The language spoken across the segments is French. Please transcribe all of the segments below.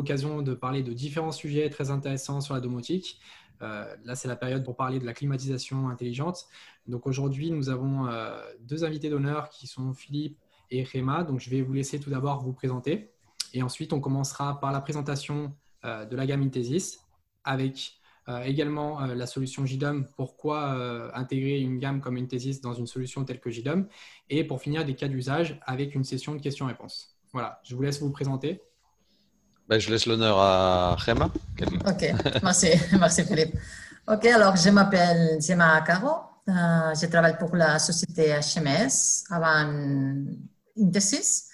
l'occasion de parler de différents sujets très intéressants sur la domotique. Euh, là, c'est la période pour parler de la climatisation intelligente. Donc aujourd'hui, nous avons euh, deux invités d'honneur qui sont Philippe et Réma. Donc je vais vous laisser tout d'abord vous présenter. Et ensuite, on commencera par la présentation de la gamme Intesis avec euh, également, euh, la solution JDOM, pourquoi euh, intégrer une gamme comme une Thesis dans une solution telle que JDOM. Et pour finir, des cas d'usage avec une session de questions-réponses. Voilà, je vous laisse vous présenter. Ben, je laisse l'honneur à Rema. Ok, merci, merci Philippe. Ok, alors je m'appelle Gemma Caro. je travaille pour la société HMS avant Intesis.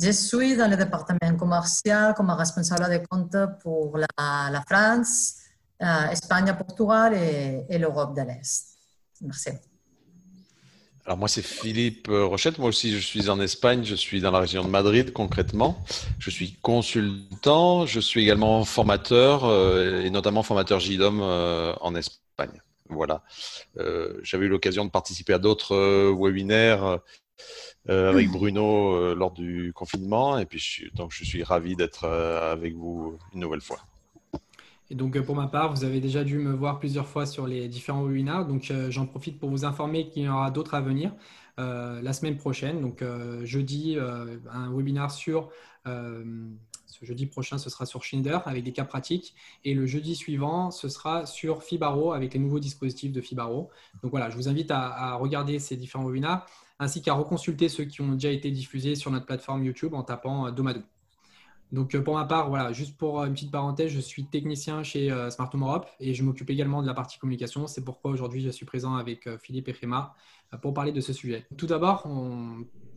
Je suis dans le département commercial comme responsable de compte pour la, France, euh, Espagne, Portugal et, l'Europe de l'Est. Merci. Alors moi c'est Philippe Rochette, moi aussi je suis en Espagne, je suis dans la région de Madrid concrètement. Je suis consultant, je suis également formateur euh, et notamment formateur JDOM euh, en Espagne. Voilà. J'avais eu l'occasion de participer à d'autres webinaires avec Bruno lors du confinement et puis donc je suis ravi d'être avec vous une nouvelle fois. Et donc, euh, pour ma part, vous avez déjà dû me voir plusieurs fois sur les différents webinaires. Donc, euh, j'en profite pour vous informer qu'il y en aura d'autres à venir euh, la semaine prochaine. Donc, jeudi, un webinaire sur. ce jeudi prochain, ce sera sur Schindler avec des cas pratiques. Et le jeudi suivant, ce sera sur Fibaro avec les nouveaux dispositifs de Fibaro. Donc voilà, je vous invite à, à regarder ces différents webinaires ainsi qu'à reconsulter ceux qui ont déjà été diffusés sur notre plateforme YouTube en tapant Domadou. Donc euh, pour ma part, voilà, juste pour euh, une petite parenthèse, je suis technicien chez euh, Smart Home Europe et je m'occupe également de la partie communication. C'est pourquoi aujourd'hui je suis présent avec Philippe et pour parler de ce sujet. Tout d'abord,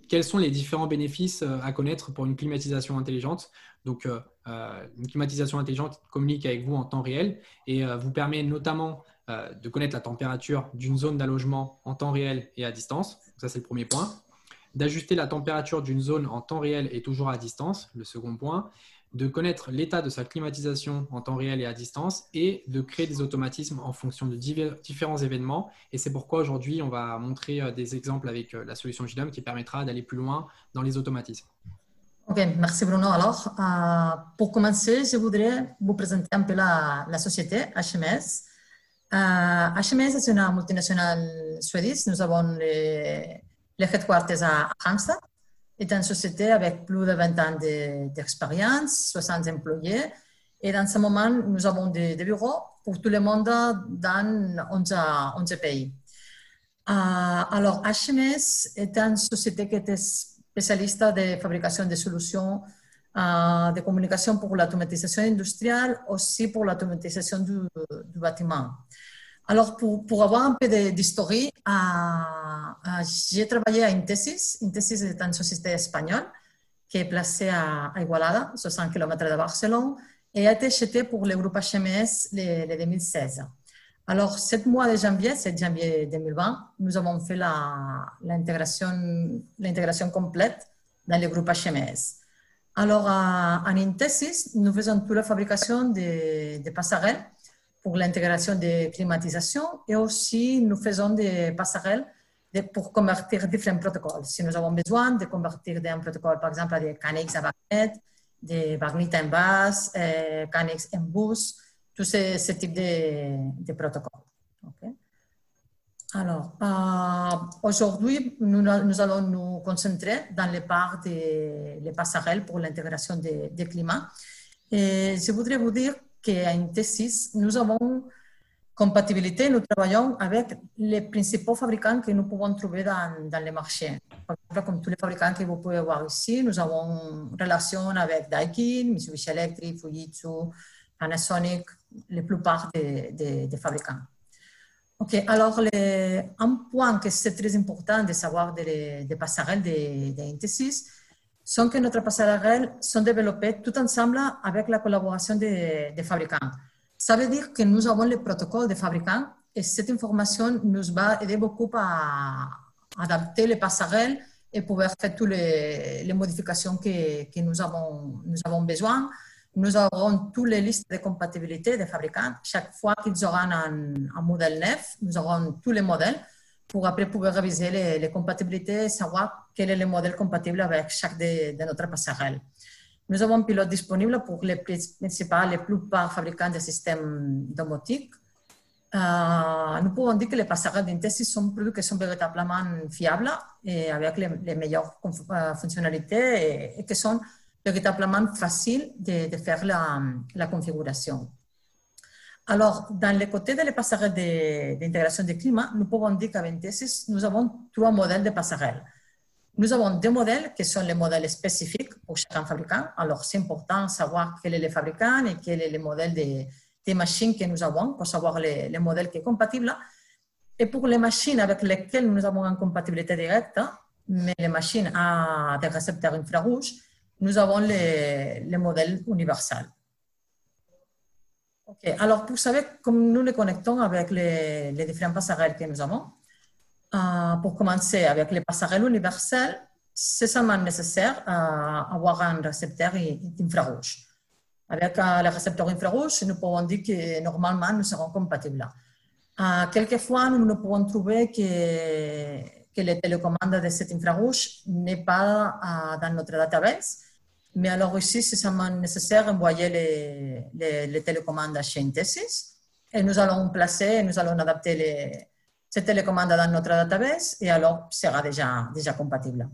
quels sont les différents bénéfices à connaître pour une climatisation intelligente? Donc une climatisation intelligente communique avec vous en temps réel et vous permet notamment de connaître la température d'une zone d'allogement en temps réel et à distance. ça c'est le premier point d'ajuster la température d'une zone en temps réel et toujours à distance, le second point, de connaître l'état de sa climatisation en temps réel et à distance et de créer des automatismes en fonction de différents événements. Et c'est pourquoi aujourd'hui, on va montrer euh, des exemples avec euh, la solution JDOM qui permettra d'aller plus loin dans les automatismes. Ok, merci Bruno. Alors, euh, pour commencer, je voudrais vous présenter un peu la, la société HMS. HMS est une multinationale suédoise. Nous avons les le headquarters à Halmstad est une société avec plus de 20 ans d'expérience, 60 employés. Et dans ce moment, nous avons des, bureaux pour tout le monde dans 11, pays. Euh, alors, HMS est une société qui est spécialiste de fabrication de solutions euh, de communication pour l'automatisation industrielle, aussi pour l'automatisation du, du, bâtiment. Alors, pour, pour avoir un peu d'histoire, euh, j'ai travaillé à Intesis. Intesis est une société espagnole qui est placée à, Igualada, 60 km de Barcelone, et a été achetée pour le groupe HMS le, 2016. Alors, 7 mois de janvier, 7 janvier 2020, nous avons fait l'intégration complète dans le groupe HMS. Alors, en Intesis, nous faisons toute la fabrication des de passerelles pour l'intégration des climatisations et aussi nous faisons des passerelles pour convertir différents protocoles. Si nous avons besoin de convertir d'un protocole, par exemple, des CANX à Bagnet, des Bagnet en basse, euh, CANX en bus, tous ces, ce types de, de protocoles. Alors, euh, aujourd'hui, nous, allons nous concentrer dans les parts des les passerelles pour l'intégration des, des climats. Et je voudrais vous dire qu'en T6, nous avons compatibilité, nous travaillons avec les principaux fabricants que nous pouvons trouver dans, dans les marchés. Par exemple, comme tous les fabricants que vous pouvez voir ici, nous avons relation avec Daikin, Mitsubishi Electric, Fujitsu, Panasonic, la plupart des, des, des fabricants. Ok, alors un point que c'est très important de savoir des, des passerelles de, de 6 sont que notre passerelles sont développées tout ensemble avec la collaboration des, des, fabricants. Ça veut dire que nous avons les protocoles des fabricants et cette information nous va aider beaucoup à adapter les passerelles et pouvoir faire toutes les, modifications que, nous, avons, besoin. Nous aurons toutes les listes de compatibilité des fabricants. Chaque fois qu'ils auront un, modèle neuf, nous aurons tous les modèles pour après pouvoir réviser les, les compatibilités et savoir quel est le modèle compatible avec chaque de, de notre passerelle. Nous avons un pilote disponible pour les principaux, les plupart fabricants de systèmes domotiques. Euh, nous pouvons dire que les passerelles d'Intessi sont produits qui sont véritablement fiables et avec les, les meilleures euh, fonctionnalités et, et, qui sont véritablement faciles de, de faire la, la, configuration. Alors, dans le côté des passerelles d'intégration de, de, climat, nous pouvons dire qu'à Intessi, nous avons trois modèles de passerelles. Nous avons deux modèles qui sont les modèles spécifiques pour chaque fabricant. Alors, c'est important de savoir quel est le fabricant et quel est le modèle des, machines que nous avons pour savoir les, les, modèles qui sont compatibles. Et pour les machines avec lesquelles nous avons une compatibilité directe, mais les machines à des récepteurs infrarouges, nous avons les, les modèles universels. OK. Alors, pour savoir comment nous les connectons avec les, les différents passerelles que nous avons, pour commencer avec les passerelles universelles, c'est seulement nécessaire d'avoir un récepteur infrarouge. Avec uh, le récepteur infrarouge, nous pouvons dire que normalement, nous serons compatibles. Quelquefois, nous, nous pouvons trouver que, que les télécommandes de cet infrarouge n'est pas dans notre database, mais alors ici, c'est seulement nécessaire d'envoyer les, télécommandes chez Intesys et nous allons placer, nous allons adapter les, se télécommande dans notre database et alors sera déjà, déjà compatible.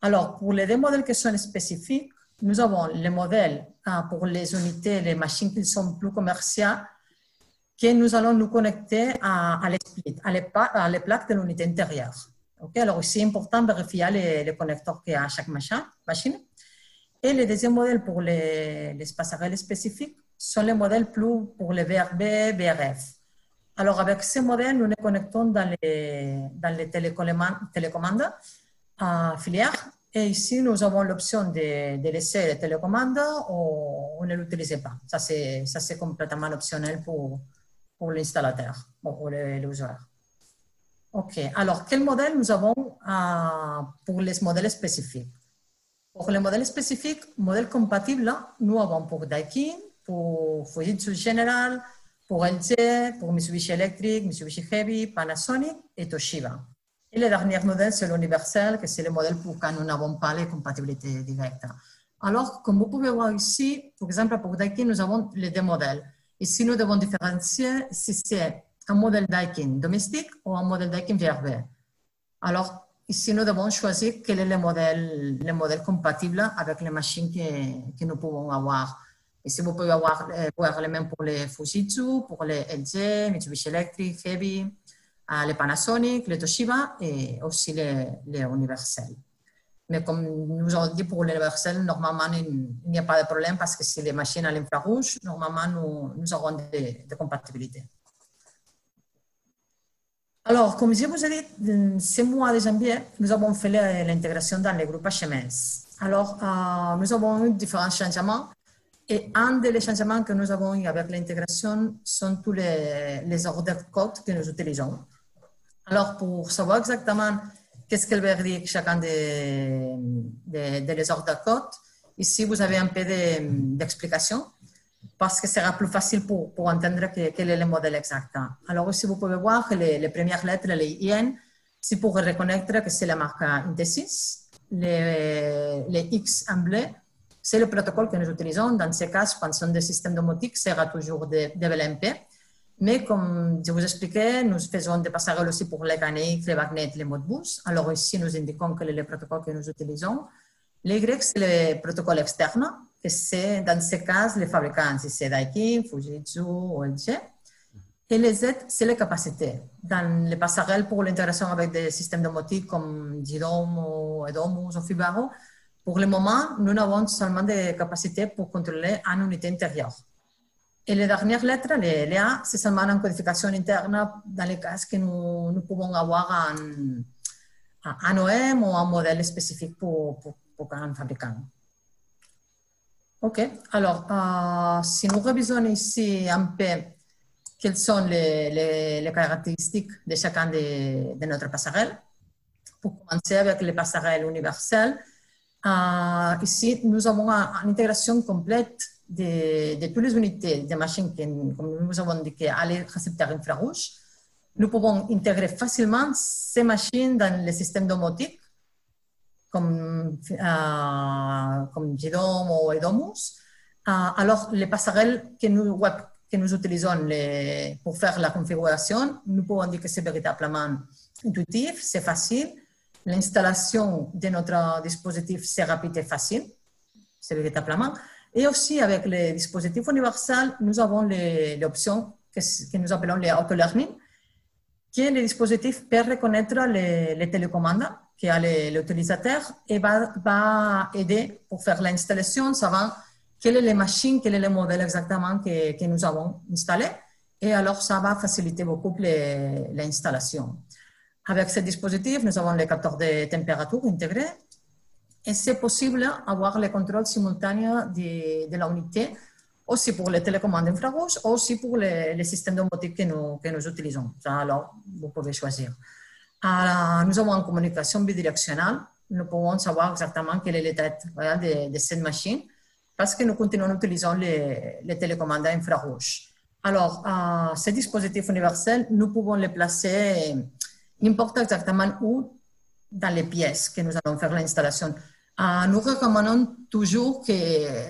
Alors, pour les deux modèles qui sont spécifiques, nous avons les modèles hein, pour les unités, les machines qui sont plus commerciales, que nous allons nous connecter à, à l'esprit, à, à les plaques de l'unité intérieure. Okay? Alors, c'est important de vérifier les, les connecteurs qu'il y a à chaque machin, machine. Et le deuxième modèle pour les, les passerelles spécifiques sont les modèles plus pour les VRB, VRF. Alors, avec ce modèle, nous nous connectons dans les, dans les télécommandes à filière. Et ici, nous avons l'option de, de, laisser les télécommandes ou, ne l'utiliser pas. Ça, c'est complètement optionnel pour, pour l'installateur ou pour l'usager. OK. Alors, quel modèle nous avons euh, pour les modèles spécifiques? Pour les modèles spécifiques, modèle compatible, nous avons pour Daikin, pour Fujitsu General, pour LG, pour Mitsubishi Electric, Mitsubishi Heavy, Panasonic et Toshiba. Et le dernier modèle, c'est l'universel, que c'est le modèle pour quand nous n'avons pas les compatibilités directes. Alors, comme vous pouvez voir ici, par exemple, pour Daikin, nous avons les deux modèles. Ici, nous devons différencier si c'est un modèle Daikin domestique ou un modèle Daikin VRV. Alors, ici, nous devons choisir quel est le modèle, le modèle compatible avec les machines que nous pouvons avoir. Et si vous pouvez avoir, euh, voir les mêmes pour les Fujitsu, pour les LG, Mitsubishi Electric, Heavy, euh, les Panasonic, les Toshiba et aussi les, les universels. Mais comme nous avons dit pour l'universel, normalement, il n'y a pas de problème parce que c'est les machines à l'infrarouge, normalement, nous, nous des, des compatibilités. Alors, comme je vous ai dit, ce mois de janvier, nous avons fait l'intégration dans les groupes HMS. Alors, euh, nous avons eu différents changements et un des changements que nous avons eu avec l'intégration sont tous les, ordres de code que nous utilisons. Alors, pour savoir exactement qu'est-ce qu'elle veut dire chacun des de, de les ordres de code, ici, vous avez un peu d'explication parce que sera plus facile pour, pour entendre que, quel est le modèle exact. Alors, ici, vous pouvez voir que les, premières lettres, les IN, c'est pour reconnaître que c'est la marque Intesis. Les, les X en bleu, c'est le protocole que nous utilisons. Dans ces cas, quand sont des systèmes domotiques, sera toujours de, de VLMP. Mais comme je vous expliquais, nous faisons des passerelles aussi pour les canaux, les magnets, les Modbus. Alors ici, nous indiquons quel est le protocole que nous utilisons. Les Y, c'est le protocole externe, que c'est dans ces cas les fabricants, si c'est Daikin, Fujitsu ou LG. Et les Z, c'est les capacités. Dans les passerelles pour l'intégration avec des systèmes domotiques comme Jidomo, Edomus ou Fibaro, pour le moment, nous n'avons seulement des capacités pour contrôler une unité intérieure. Et les dernières lettres, les, A, c'est seulement une codification interne dans les cas que nous, nous pouvons avoir un, OM ou un modèle spécifique pour, pour, pour un fabricant. OK. Alors, euh, si nous révisons ici un peu quelles sont les caractéristiques de chacun de, de notre passerelle, pour commencer avec les passerelles universelles, Ici, nous avons une intégration complète de, toutes les unités de machines que, comme nous avons indiqué, à les récepteurs infrarouges. nous pouvons intégrer facilement ces machines dans le système domotique, comme, euh, comme ou Edomus. Euh, alors, les passerelles que nous, utilisons les, pour faire la configuration, nous pouvons dire que c'est véritablement intuitif, c'est facile. L'installation de notre dispositif, c'est rapide et facile, c'est véritablement. Et aussi, avec les dispositifs universels, nous avons l'option que, que, nous appelons les auto-learning, qui est le dispositif peut reconnaître les, les télécommandes qu'a l'utilisateur et va, va, aider pour faire l'installation, savoir quelle est les machines, quel est le modèle exactement que, que nous avons installé. Et alors, ça va faciliter beaucoup l'installation. Avec ce dispositif, nous avons les capteurs de température intégrés et c'est possible d'avoir le contrôle simultané de, de l'unité aussi pour les télécommandes infrarouges, aussi pour les, les systèmes domotiques que nous, utilisons. Alors, vous pouvez choisir. Alors, nous avons une communication bidirectionnelle. Nous pouvons savoir exactement quelle est l'état de, de cette machine parce que nous continuons d'utiliser les, les télécommandes infrarouges. Alors, euh, ces dispositifs universels, nous pouvons les placer n'importe exactement où dans les pièces que nous allons faire l'installation. Uh, nous recommandons toujours que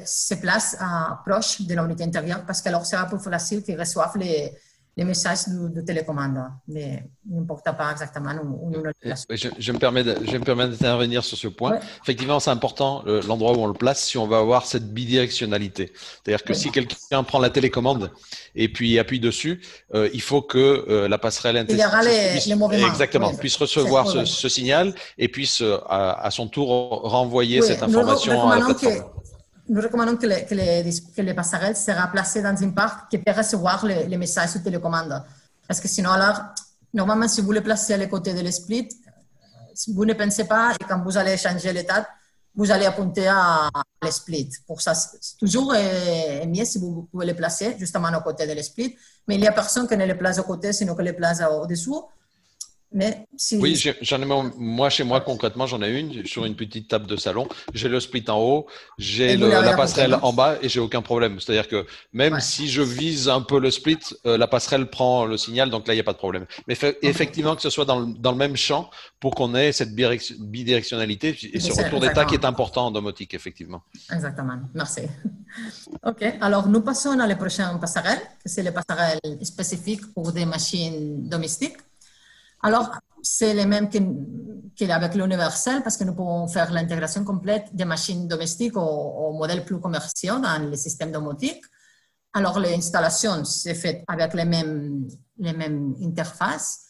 se place uh, proche de l'unité intérieure parce que alors sera plus facile qu'ils reçoivent les, les messages de, de télécommande, mais n'importe pas exactement où, où je, je, me permets de, je me permets d'intervenir sur ce point. Ouais. Effectivement, c'est important l'endroit où on le place si on va avoir cette bidirectionnalité. C'est-à-dire que ouais. si quelqu'un prend la télécommande et puis appuie dessus, euh, il faut que euh, la passerelle Il y aura les, puisse, les mouvements. Exactement, ouais. puisse recevoir ce, ce, signal et puisse euh, à, à, son tour renvoyer cette information à la plateforme. Nous recommandons que les, que les, que les passerelles soient placées dans une part qui peut recevoir les, les messages sur télécommande. Parce que sinon, alors, normalement, si vous les placez à les côtés de l'esprit, vous ne pensez pas et quand vous allez changer l'état, vous allez appunter à, l'esprit. Pour ça, toujours est mieux si vous pouvez les placer justement à côté de l'esprit. Mais il n'y a personne qui ne les place à côté, sinon que les place au-dessous. Mais. Oui, j'en ai, moi chez moi concrètement, j'en ai une sur une petite table de salon. J'ai le split en haut, j'ai la passerelle en bas et j'ai aucun problème. C'est-à-dire que même ouais. si je vise un peu le split, euh, la passerelle prend le signal, donc là il n'y a pas de problème. Mais effectivement que ce soit dans le, dans le même champ pour qu'on ait cette bidirectionnalité et ce retour d'état qui est important en domotique, effectivement. Exactement. Merci. Ok. Alors nous passons à la prochaine passerelle, c'est les passerelles spécifiques pour des machines domestiques. Alors, c'est le même qu'avec l'universel parce que nous pouvons faire l'intégration complète des machines domestiques au, au modèle plus commercial dans les systèmes domotiques. Alors, l'installation s'est faite avec les mêmes, interfaces.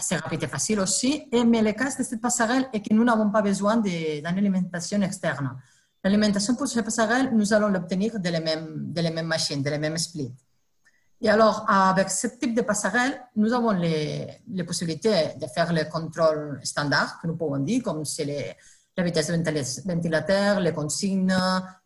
C'est rapide et facile aussi. Mais le cas de cette passerelle est que nous n'avons pas besoin d'une alimentation externe. L'alimentation pour cette passerelle, nous allons l'obtenir de de les mêmes machines, de les mêmes splits. Et alors, avec ce type de passerelle, nous avons les, possibilités de faire le contrôle standard, que nous pouvons dire, comme c'est la vitesse de ventilateur, les consignes,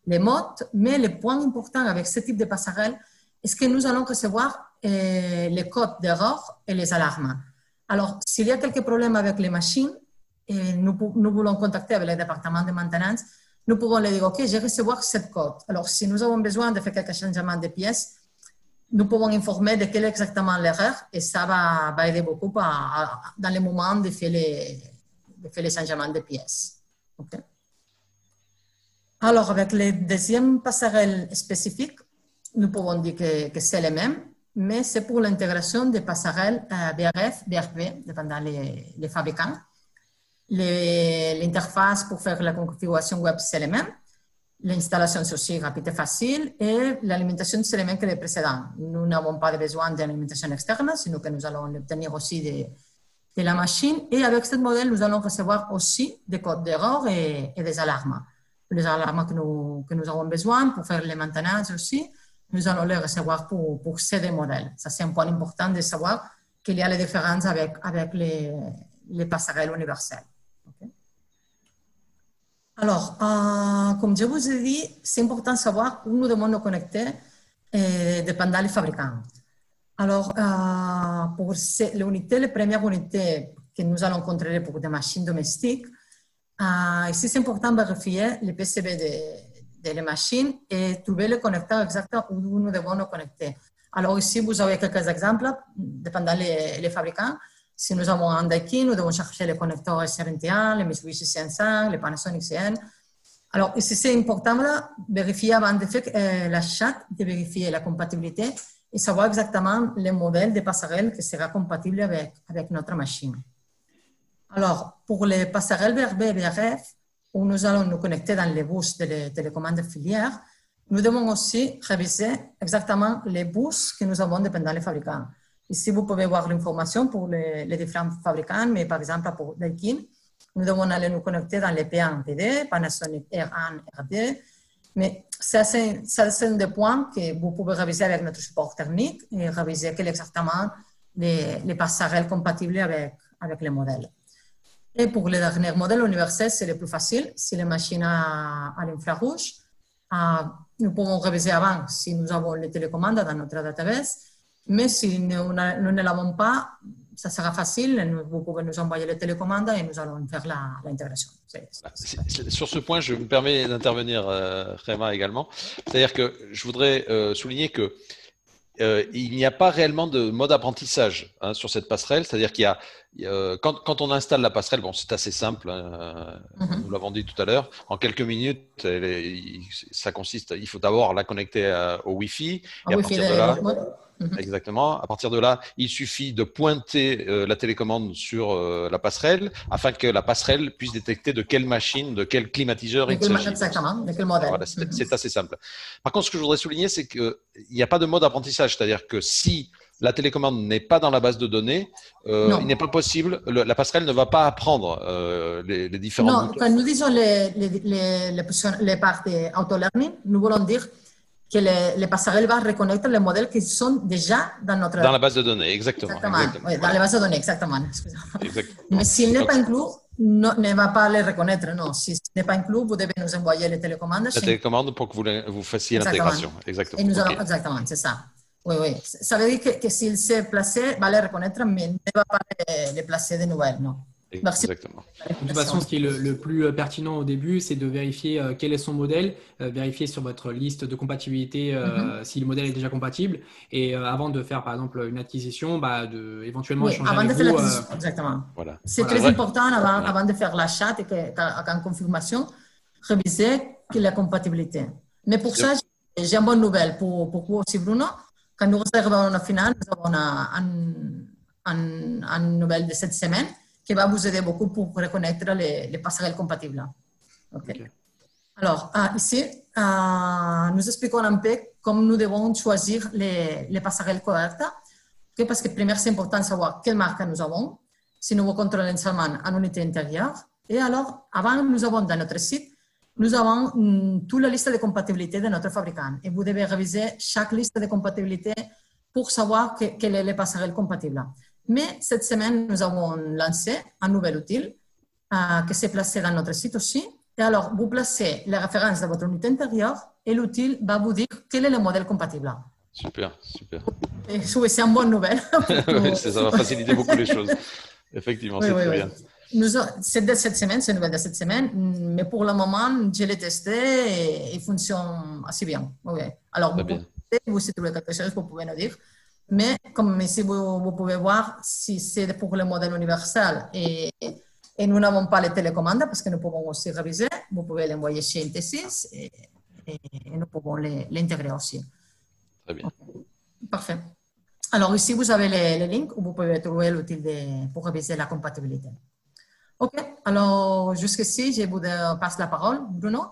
les modes. Mais le point important avec ce type de passerelle, est que nous allons recevoir eh, les codes d'erreur et les alarmes? Alors, s'il y a quelques problèmes avec les machines, nous, nous voulons contacter avec le département de maintenance, nous pouvons leur dire, OK, j'ai recevoir cette code. Alors, si nous avons besoin de faire quelques changements de pièces, nous pouvons informer de quelle est exactement l'erreur et ça va, va aider beaucoup dans les moments de faire les, faire les changements de pièces. Okay. Alors, avec les deuxièmes passerelles spécifiques, nous pouvons dire que, c'est les mêmes, mais c'est pour l'intégration des passerelles euh, BRF, BRP, dépendant les, les fabricants. L'interface pour faire la configuration web, c'est les mêmes l'installation c'est aussi rapide et facile et l'alimentation c'est le même que les précédents. Nous n'avons pas besoin d'alimentation externe, sinon que nous allons l'obtenir aussi de, la machine. Et avec ce modèle, nous allons recevoir aussi des codes d'erreur et, des alarmes. Les alarmes que nous, que nous avons besoin pour faire les maintenances aussi, nous allons les recevoir pour, pour ces deux modèles. Ça, c'est un point important de savoir qu'il y a les différences avec, avec les passerelles universelles. Alors, euh, comme je vous ai dit, c'est important de savoir où nous devons nous connecter eh, dépendant des fabricants. Alors, euh, pour l'unité, la première unité que nous allons contrôler pour des machines domestiques, euh, ici c'est important de vérifier le PCB de, de la machine et trouver le connecteur exact où nous devons nous connecter. Alors ici, vous avez quelques exemples, dépendant les, les fabricants. Si nous avons un Daikin, nous devons chercher les connecteurs S21, les Mitsubishi CN5, les Panasonic CN. Alors ici, c'est important de vérifier avant de faire euh, l'achat, de vérifier la compatibilité et savoir exactement le modèle de passerelle qui sera compatible avec, avec notre machine. Alors, pour les passerelles VRB VRF, où nous allons nous connecter dans les bus de les télécommandes filières, nous devons aussi réviser exactement les bus que nous avons dépendant des fabricants. Ici, vous pouvez voir l'information pour les, différents fabricants, mais par exemple pour Daikin, nous devons aller nous connecter dans les P1 PD, Panasonic R1, R2, mais ça, c'est des points que vous pouvez réviser avec notre support technique et réviser quel exactement les, les passerelles compatibles avec, avec les modèles. Et pour les derniers modèles universels, c'est le plus facile. Si les machines à, l'infrarouge, nous pouvons réviser avant si nous avons les télécommandes dans notre database. Mais si nous, nous ne l'avons pas, ça sera facile. Vous pouvez nous envoyer les télécommandes et nous allons faire l'intégration. Bah, sur ce point, je me permets d'intervenir, euh, Réma, également. C'est-à-dire que je voudrais euh, souligner que euh, il n'y a pas réellement de mode apprentissage hein, sur cette passerelle. C'est-à-dire qu'il y a, euh, quand, quand, on installe la passerelle, bon, c'est assez simple. Hein, mm-hmm. Nous l'avons dit tout à l'heure. En quelques minutes, ça consiste. Il faut d'abord la connecter au Wi-Fi. Et à partir de là, Mhm. Exactement. À partir de là, il suffit de pointer euh, la télécommande sur euh, la passerelle afin que la passerelle puisse détecter de quelle machine, de quel climatiseur il s'agit. Exactement, de quel modèle. Mhm. c'est assez simple. Par contre, ce que je voudrais souligner, c'est qu'il n'y a pas de mode apprentissage. C'est-à-dire que si la télécommande n'est pas dans la base de données, euh, il n'est pas possible, la passerelle ne va pas apprendre les, les, différents. Non, quand nous disons les, les, les, les parties auto-learning, nous voulons dire que les, les, passerelles vont reconnaître les modèles qui sont déjà dans notre... Dans la base de données, exactement. Exactement, exactement. Oui, dans la base de données, exactement. exactement. Mais s'il n'est pas inclus, no, ne va pas les reconnaître, non. Si ce n'est pas inclus, vous devez nous envoyer les télécommandes. La télécommande pour que vous, vous fassiez l'intégration, exactement. Nous allons, exactement, c'est ça. Oui, oui. Ça veut dire que, que s'il s'est placé, va les reconnaître, mais ne va pas les, les placer de nouvelles, non. Exactement. De toute façon, ce qui est le, plus euh, pertinent au début, c'est de vérifier euh, quel est son modèle, euh, vérifier sur votre liste de compatibilité mm-hmm. si le modèle est déjà compatible, et avant de faire par exemple une acquisition, bah, de éventuellement oui, avant de faire l'acquisition, exactement. Voilà. C'est très important avant, avant, de faire l'achat et qu'en confirmation, réviser la compatibilité. Mais pour ça, j'ai une bonne nouvelle pour, pour vous aussi, Bruno. Quand nous réservons la finale, nous avons une, une nouvelle de cette semaine qui va vous aider beaucoup pour reconnaître les, les passerelles compatibles. Okay. Okay. Alors, uh, ici, uh, nous expliquons un peu comment nous devons choisir les, les passerelles correctes. Okay? Parce que, premièrement, c'est important de savoir quelle marque nous avons, si nous contrôler seulement en unité intérieure. Et alors, avant, nous avons dans notre site, nous avons mm, toute la liste de compatibilité de notre fabricant. Et vous devez réviser chaque liste de compatibilité pour savoir que, quelle est les passerelles compatibles. Mais cette semaine, nous avons lancé un nouvel outil euh, qui s'est placé dans notre site aussi. Et alors, vous placez les références de votre unité intérieure et l'outil va vous dire quel est le modèle compatible. Super, super. Et c'est une bonne nouvelle. ça va faciliter beaucoup les choses. Effectivement, oui, c'est oui, très oui. bien. C'est de cette semaine, c'est une nouvelle de cette semaine, mais pour le moment, je l'ai testé et il fonctionne assez bien. Alors, vous, pouvez, vous, si trouvez quelque chose, vous pouvez nous dire. Mais comme ici vous, vous pouvez voir, si c'est pour le modèle universel et, et nous n'avons pas les télécommandes parce que nous pouvons aussi réviser, vous pouvez l'envoyer chez Intesis et, et, et, nous pouvons l'intégrer aussi. Très bien. Okay. Parfait. Alors ici, vous avez les, les liens où vous pouvez trouver l'outil pour réviser la compatibilité. OK. Alors jusqu'ici, je vous passe la parole. Bruno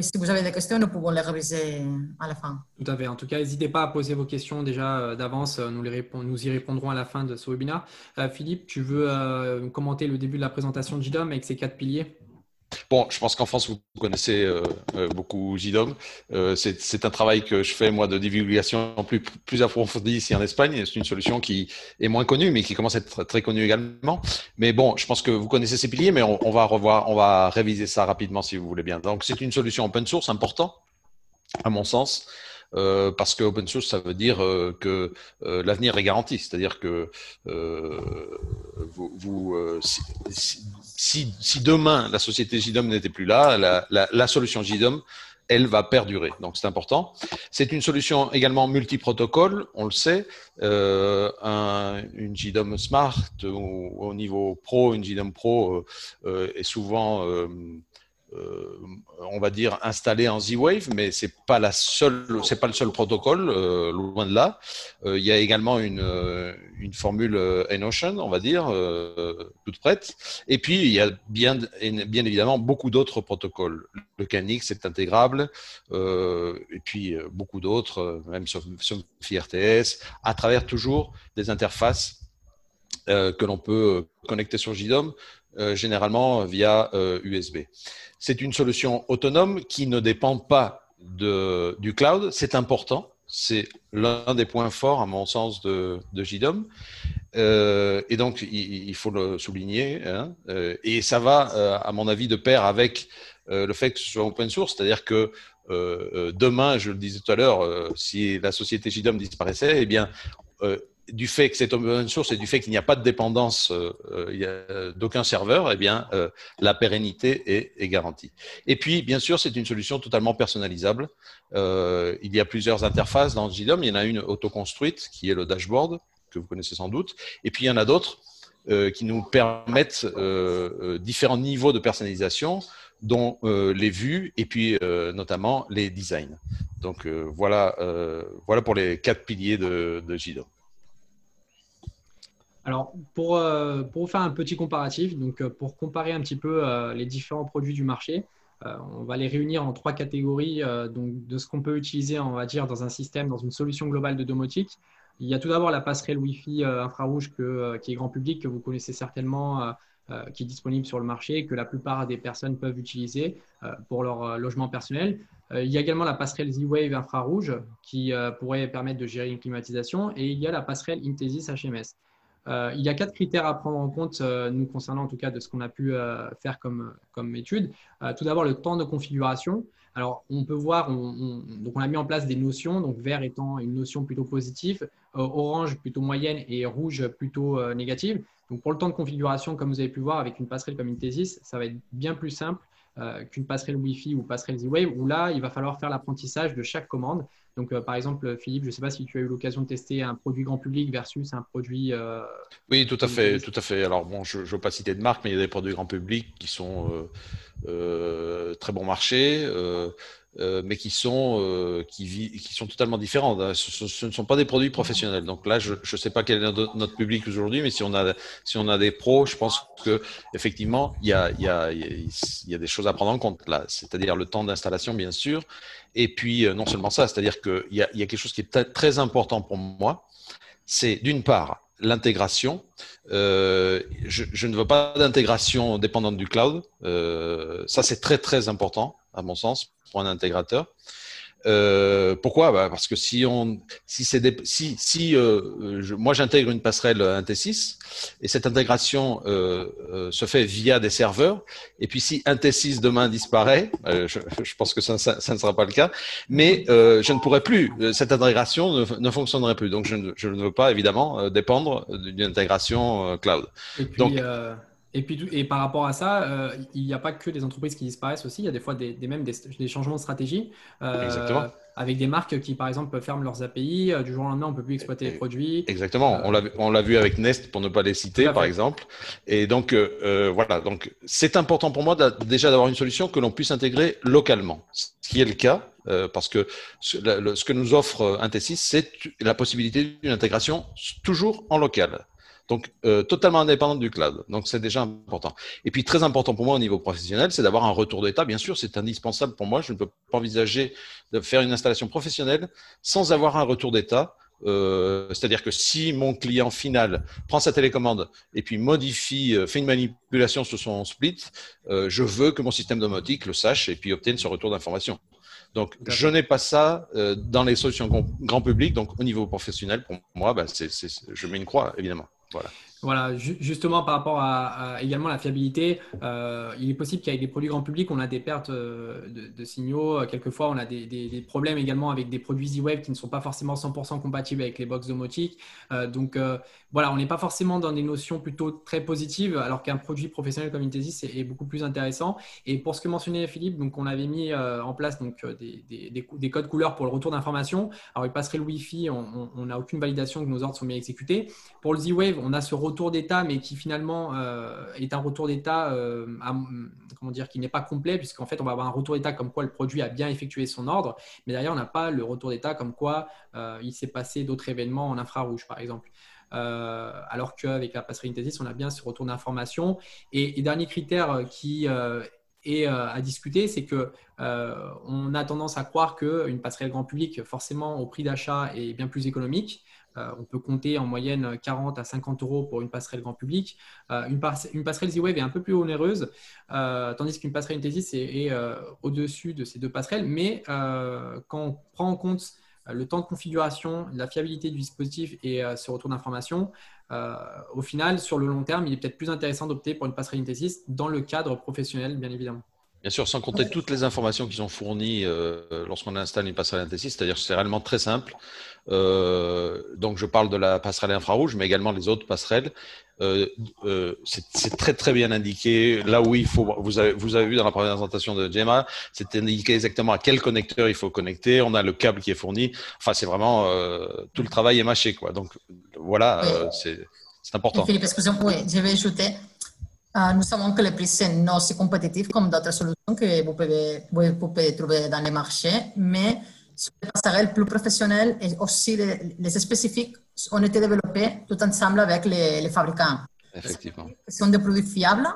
si vous avez des questions, nous pouvons les réviser à la fin. Tout à fait. En tout cas, n'hésitez pas à poser vos questions déjà euh, d'avance. Nous, les nous y répondrons à la fin de ce webinaire. Euh, Philippe, tu veux euh, commenter le début de la présentation de JDOM avec ses quatre piliers? Bon, je pense qu'en France, vous connaissez euh, euh beaucoup JDOM. Euh, c'est un travail que je fais, moi, de divulgation plus, plus approfondie ici en Espagne. C'est une solution qui est moins connue, mais qui commence à être très connue également. Mais bon, je pense que vous connaissez ces piliers, mais on, va revoir, on va réviser ça rapidement si vous voulez bien. Donc, c'est une solution open source important, à mon sens. Euh, parce que open source, ça veut dire euh, que euh, l'avenir est garanti. C'est-à-dire que vous, vous si, si, si, demain la société JDOM n'était plus là, la, la, la, solution JDOM elle va perdurer. Donc c'est important. C'est une solution également multi-protocole, on le sait. Euh, un, une JDOM Smart ou au niveau pro, une JDOM Pro euh, est souvent euh, on va dire installé en Z-Wave, mais c'est pas la seule, c'est pas le seul protocole, euh, loin de là. Euh, il y a également une, formule Enotion, on va dire, toute prête. Et puis il y a bien, bien évidemment beaucoup d'autres protocoles. Le Canix est intégrable, et puis beaucoup d'autres, même sur RTS, à travers toujours des interfaces que l'on peut connecter sur JDOM, généralement via USB. C'est une solution autonome qui ne dépend pas du cloud. C'est important. C'est l'un des points forts, à mon sens, de, de JDOM. Euh, et donc, il, faut le souligner. Hein. Euh, et ça va, euh, à mon avis, de pair avec le fait que ce soit open source, c'est-à-dire que demain, je le disais tout à l'heure, si la société JDOM disparaissait, eh bien, du fait que c'est open source et du fait qu'il n'y a pas de dépendance euh, d'aucun serveur, eh bien, euh, la pérennité est, est, garantie. Et puis, bien sûr, c'est une solution totalement personnalisable. Euh, il y a plusieurs interfaces dans JDOM. Il y en a une auto-construite qui est le dashboard, que vous connaissez sans doute. Et puis, il y en a d'autres euh, qui nous permettent euh, différents niveaux de personnalisation dont les vues et puis notamment les designs. Donc voilà, voilà pour les quatre piliers de, de. Alors, pour, euh, faire un petit comparatif, donc euh, pour comparer un petit peu euh, les différents produits du marché, on va les réunir en trois catégories donc de ce qu'on peut utiliser, on va dire, dans un système, dans une solution globale de domotique. Il y a tout d'abord la passerelle Wi-Fi infrarouge qui est grand public, que vous connaissez certainement, qui est disponible sur le marché, que la plupart des personnes peuvent utiliser pour leur logement personnel. il y a également la passerelle Z-Wave infrarouge qui pourrait permettre de gérer une climatisation. Et il y a la passerelle Intesis HMS. Euh, il y a quatre critères à prendre en compte, euh, nous concernant en tout cas de ce qu'on a pu euh, faire comme, comme étude. tout d'abord, le temps de configuration. Alors, on peut voir, on, donc on a mis en place des notions, donc vert étant une notion plutôt positive, orange plutôt moyenne et rouge plutôt négative. Donc, pour le temps de configuration, comme vous avez pu voir avec une passerelle comme une Thesis, ça va être bien plus simple qu'une passerelle Wi-Fi ou passerelle Z-Wave, où là, il va falloir faire l'apprentissage de chaque commande. Donc, euh, par exemple, Philippe, je ne sais pas si tu as eu l'occasion de tester un produit grand public versus un produit. Euh, oui, tout à fait, tout à fait. Alors bon, je ne veux pas citer de marque, mais il y a des produits grand public qui sont euh, très bon marché. Euh, mais qui sont, euh, qui, qui, sont totalement différents. Hein. Ce, ne sont pas des produits professionnels. Donc là, je ne sais pas quel est notre, public aujourd'hui, mais si on, a, si on a des pros, je pense que effectivement, il y a, y, a, il y a des choses à prendre en compte là. C'est-à-dire le temps d'installation, bien sûr. Et puis, euh, non seulement ça, c'est-à-dire qu'il y a, y a quelque chose qui est très important pour moi. C'est d'une part l'intégration. Euh, je, je, ne veux pas d'intégration dépendante du cloud. Euh, ça, c'est très, très important, à mon sens, pour un intégrateur. Euh, pourquoi? Bah Parce que si on, si c'est si, si euh, moi j'intègre une passerelle un T6 et cette intégration euh, euh, se fait via des serveurs, et puis si un T6 demain disparaît, euh, je, je, pense que ça, ça, ça, ne sera pas le cas, mais je ne pourrai plus, cette intégration ne, ne fonctionnerait plus. Donc je ne, je ne veux pas évidemment dépendre d'une intégration cloud. Et puis, Donc, et puis, et par rapport à ça, euh, il n'y a pas que des entreprises qui disparaissent aussi. Il y a des fois des, des même des, des, changements de stratégie. Euh, avec des marques qui, par exemple, ferment leurs API. Euh, du jour au lendemain, on ne peut plus exploiter les produits. Exactement. On l'a vu avec Nest, pour ne pas les citer, par exemple. Et donc, voilà. Donc, c'est important pour moi déjà d'avoir une solution que l'on puisse intégrer localement. Ce qui est le cas, parce que ce, ce que nous offre T6, c'est la possibilité d'une intégration toujours en local. Donc, euh, totalement indépendante du cloud. Donc, c'est déjà important. Et puis, très important pour moi au niveau professionnel, c'est d'avoir un retour d'état. Bien sûr, c'est indispensable pour moi. Je ne peux pas envisager de faire une installation professionnelle sans avoir un retour d'état. Euh, C'est-à-dire que si mon client final prend sa télécommande et puis modifie, euh, fait une manipulation sur son split, euh, je veux que mon système domotique le sache et puis obtienne ce retour d'information. Donc, je n'ai pas ça euh, dans les solutions grand, public. Donc, au niveau professionnel, pour moi, bah, c'est, je mets une croix, évidemment. Voilà. Voilà, justement par rapport à, également la fiabilité, euh, il est possible qu'avec des produits grand public, on a des pertes euh, de, signaux. Quelquefois, on a des, problèmes également avec des produits Z-Wave qui ne sont pas forcément 100% compatibles avec les box domotiques. Euh, donc voilà, on n'est pas forcément dans des notions plutôt très positives, alors qu'un produit professionnel comme Intesis est, beaucoup plus intéressant. Et pour ce que mentionnait Philippe, donc on avait mis en place donc des, codes couleurs pour le retour d'informations. Alors, il passerait le Wi-Fi, on n'a aucune validation que nos ordres sont bien exécutés. Pour le Z-Wave, on a ce retour d'état, mais qui finalement euh, est un retour d'état, euh, comment dire, qui n'est pas complet, puisqu'en fait, on va avoir un retour d'état comme quoi le produit a bien effectué son ordre, mais derrière, on n'a pas le retour d'état comme quoi euh, il s'est passé d'autres événements en infrarouge, par exemple. alors qu'avec la passerelle Intesis, on a bien ce retour d'information. Et, et, dernier critère qui est à discuter, c'est que on a tendance à croire qu'une passerelle grand public, forcément au prix d'achat, est bien plus économique. Euh, on peut compter en moyenne 40 à 50 euros pour une passerelle grand public. Euh, une, passerelle Z-Wave est un peu plus onéreuse, euh, tandis qu'une passerelle Intesis est, au-dessus de ces deux passerelles. Mais quand on prend en compte le temps de configuration, la fiabilité du dispositif et ce retour d'information, au final, sur le long terme, il est peut-être plus intéressant d'opter pour une passerelle Intesis dans le cadre professionnel, bien évidemment. Bien sûr, sans compter toutes les informations qui sont fournies lorsqu'on installe une passerelle Intesis, c'est-à-dire que c'est réellement très simple. Euh, donc, je parle de la passerelle infrarouge, mais également les autres passerelles. Euh, euh, c'est très très bien indiqué. Là où il faut, vous avez, vous avez vu dans la présentation de Gemma, c'est indiqué exactement à quel connecteur il faut connecter. On a le câble qui est fourni. Enfin, c'est vraiment tout le travail est mâché, quoi. Donc voilà, c'est important. Philippe, excusez-moi, je vais ajouter. nous savons que les prix sont non si compétitifs comme d'autres solutions que vous pouvez, vous pouvez trouver dans les marchés, mais sur les passerelles plus professionnelles et aussi les, les, spécifiques ont été développés tout ensemble avec les, les fabricants. Effectivement. Ce sont des produits fiables,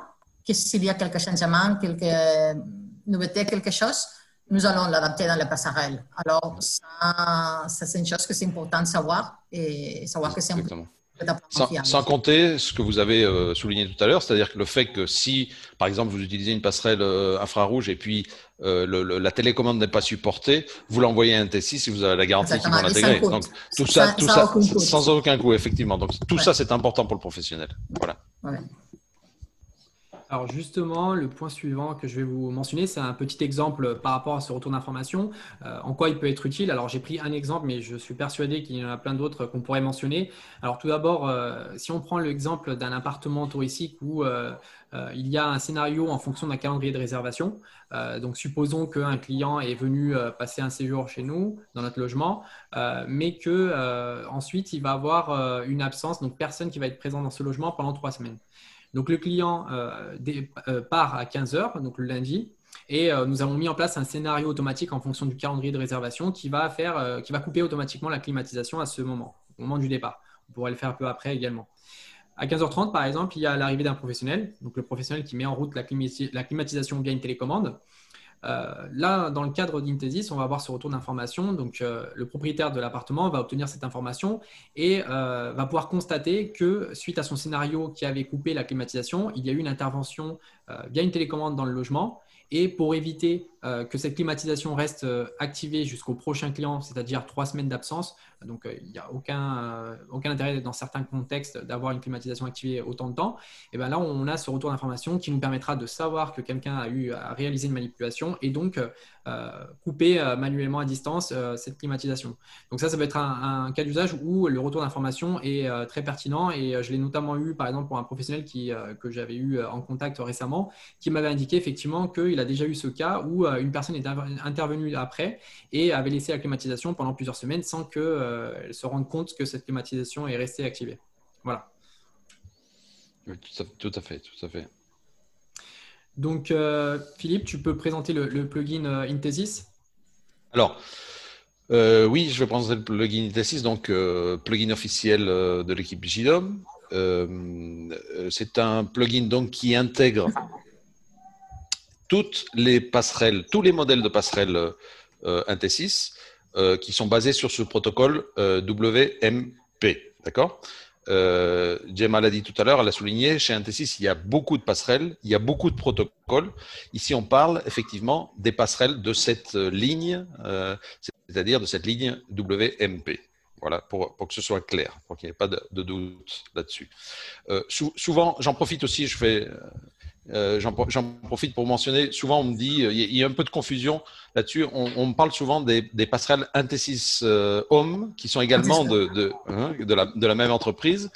que s'il y a quelques changements, quelques nouveautés, quelque chose, nous allons l'adapter dans les passerelles. Alors, ça, ça c'est une chose que c'est important de savoir et savoir que c'est un sans, compter ce que vous avez euh, souligné tout à l'heure, c'est-à-dire que le fait que si, par exemple, vous utilisez une passerelle euh, infrarouge et puis euh, la télécommande n'est pas supportée, vous l'envoyez à un T6 si vous avez la garantie qu'ils vont l'intégrer. Donc tout ça, tout ça, sans aucun coût, effectivement. Donc tout ça, c'est important pour le professionnel. Voilà. Alors justement, le point suivant que je vais vous mentionner, c'est un petit exemple par rapport à ce retour d'information, euh, en quoi il peut être utile? Alors j'ai pris un exemple, mais je suis persuadé qu'il y en a plein d'autres qu'on pourrait mentionner. Alors tout d'abord, euh, si on prend l'exemple d'un appartement touristique où euh, il y a un scénario en fonction d'un calendrier de réservation, donc supposons qu'un client est venu passer un séjour chez nous, dans notre logement, mais que ensuite il va avoir une absence, donc personne qui va être présent dans ce logement pendant trois semaines. Donc le client euh, euh, part à 15 heures, donc le lundi, et euh, nous avons mis en place un scénario automatique en fonction du calendrier de réservation qui va, faire, qui va couper automatiquement la climatisation à ce moment, au moment du départ. On pourrait le faire un peu après également. À 15h30, par exemple, il y a l'arrivée d'un professionnel, donc le professionnel qui met en route la, climatisation via une télécommande. Euh, là, dans le cadre d'Intesis, on va avoir ce retour d'information. Donc, euh, le propriétaire de l'appartement va obtenir cette information et euh, va pouvoir constater que suite à son scénario qui avait coupé la climatisation, il y a eu une intervention via une télécommande dans le logement. Et pour éviter que cette climatisation reste activée jusqu'au prochain client, c'est-à-dire trois semaines d'absence, donc, euh, il n'y a aucun, euh, aucun intérêt dans certains contextes d'avoir une climatisation activée autant de temps. Et bien là, on a ce retour d'information qui nous permettra de savoir que quelqu'un a eu à réaliser une manipulation et donc euh, couper manuellement à distance cette climatisation. Donc ça, ça peut être un, cas d'usage où le retour d'information est très pertinent et je l'ai notamment eu par exemple pour un professionnel qui, que j'avais eu en contact récemment qui m'avait indiqué effectivement qu'il a déjà eu ce cas où une personne est intervenue après et avait laissé la climatisation pendant plusieurs semaines sans que euh, se rendre compte que cette climatisation est restée activée. Voilà. tout, à, fait, tout à fait. Donc, euh, Philippe, tu peux présenter le, plugin euh, Intesis? Alors, oui, je vais présenter le plugin Intesis, donc plugin officiel de l'équipe JDOM. c'est un plugin donc qui intègre toutes les passerelles, tous les modèles de passerelles Intesis euh, qui sont basés sur ce protocole euh, WMP. D'accord? Euh, Gemma l'a dit tout à l'heure, elle a souligné, chez Intesis, il y a beaucoup de passerelles, il y a beaucoup de protocoles. Ici, on parle effectivement des passerelles de cette ligne, c'est-à-dire de cette ligne WMP. Voilà, pour que ce soit clair, pour qu'il n'y ait pas de, doute là-dessus. souvent, j'en profite aussi, je fais euh, j'en profite pour mentionner, souvent on me dit, euh, il y, a un peu de confusion là-dessus, on, me parle souvent des, passerelles Intesis euh, Home, qui sont également hein, de, la, même entreprise.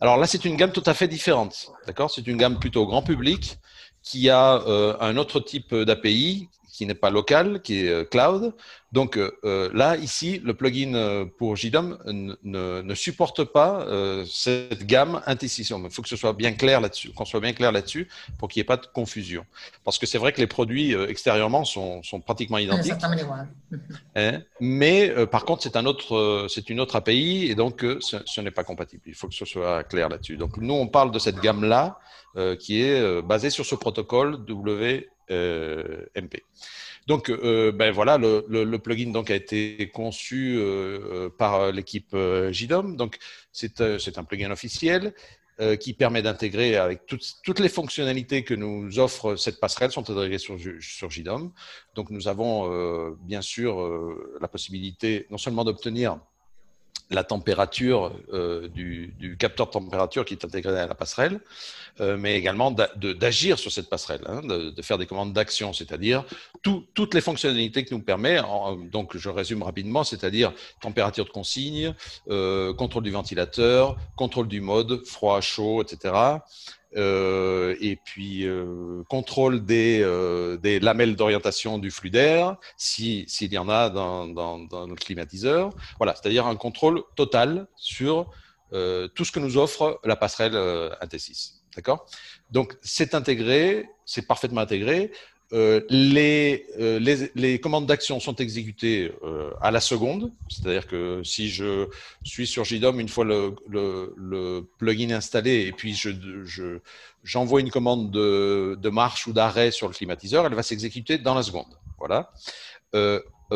Alors là, c'est une gamme tout à fait différente, d'accord? C'est une gamme plutôt grand public, qui a un autre type d'API, qui n'est pas local, qui est euh, cloud. Donc euh, euh, là, ici, le plugin pour JDOM ne, ne, supporte pas cette gamme indécision. Il faut que ce soit bien clair là-dessus, qu'on soit bien clair là-dessus pour qu'il n'y ait pas de confusion. Parce que c'est vrai que les produits extérieurement sont, sont pratiquement identiques. Hein, mais par contre, c'est un autre, c'est une autre API et donc ce, ce n'est pas compatible. Il faut que ce soit clair là-dessus. Donc nous, on parle de cette gamme-là qui est basée sur ce protocole W euh, MP. Donc, euh, ben voilà, le, plugin donc a été conçu euh, par l'équipe JDOM. Donc, c'est un plugin officiel qui permet d'intégrer avec toutes, les fonctionnalités que nous offre cette passerelle sont intégrées sur, sur JDOM. Donc, nous avons bien sûr la possibilité non seulement d'obtenir la température euh, du, capteur de température qui est intégré à la passerelle, euh, mais également d'agir sur cette passerelle, hein, de, faire des commandes d'action, c'est-à-dire toutes les fonctionnalités que nous permet. donc, je résume rapidement, c'est-à-dire température de consigne, euh, contrôle du ventilateur, contrôle du mode, froid, chaud, etc. Et puis contrôle des, lamelles d'orientation du flux d'air, s'il y en a dans, dans, dans climatiseur. Voilà, c'est-à-dire un contrôle total sur tout ce que nous offre la passerelle AT6. D'accord? Donc, c'est intégré, c'est parfaitement intégré. Euh, les, euh, les, les, commandes d'action sont exécutées euh, à la seconde, c'est-à-dire que si je suis sur JDOM, une fois le, le, plugin installé et puis je, je, j'envoie une commande de, de marche ou d'arrêt sur le climatiseur, elle va s'exécuter dans la seconde. Voilà.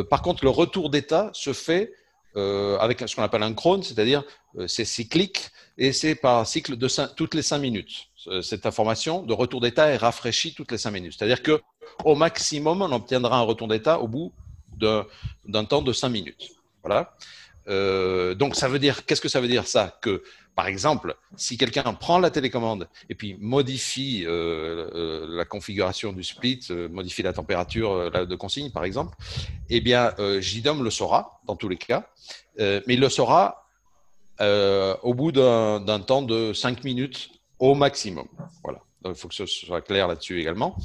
par contre, le retour d'état se fait avec ce qu'on appelle un chrone, c'est-à-dire c'est cyclique et c'est par cycle toutes les cinq minutes. Cette information de retour d'état est rafraîchie toutes les cinq minutes. C'est-à-dire que au maximum, on obtiendra un retour d'état au bout d'un temps de 5 minutes. Voilà. Euh, donc, ça veut dire, qu'est-ce que ça veut dire ça? Que, par exemple, si quelqu'un prend la télécommande et puis modifie euh, euh, la configuration du split, modifie la température de consigne, par exemple, eh bien, JDOM le saura dans tous les cas, mais il le saura au bout d'un temps de 5 minutes au maximum. Voilà. il faut que ce soit clair là-dessus également.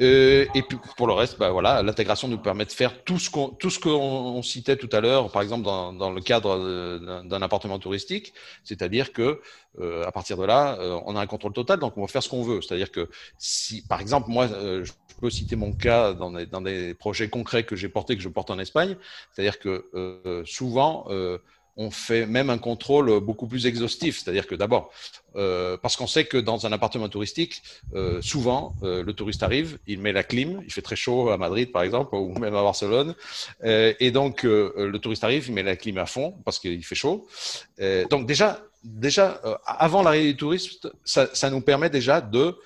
Euh, et puis pour le reste, bah, voilà, l'intégration nous permet de faire tout ce qu'on tout ce qu'on citait tout à l'heure, par exemple dans, dans le cadre d'un appartement touristique, c'est-à-dire que euh, à partir de là, euh, on a un contrôle total, donc on va faire ce qu'on veut. C'est-à-dire que si, par exemple, moi, je peux citer mon cas dans des, dans des projets concrets que j'ai portés, que je porte en Espagne, c'est-à-dire que souvent on fait même un contrôle beaucoup plus exhaustif. C'est-à-dire que d'abord, euh, parce qu'on sait que dans un appartement touristique, euh, souvent, euh, le touriste arrive, il met la clim, il fait très chaud à Madrid par exemple, ou même à Barcelone, et donc le touriste arrive, il met la clim à fond parce qu'il fait chaud. donc déjà, déjà avant l'arrivée du touriste, ça, ça nous permet déjà de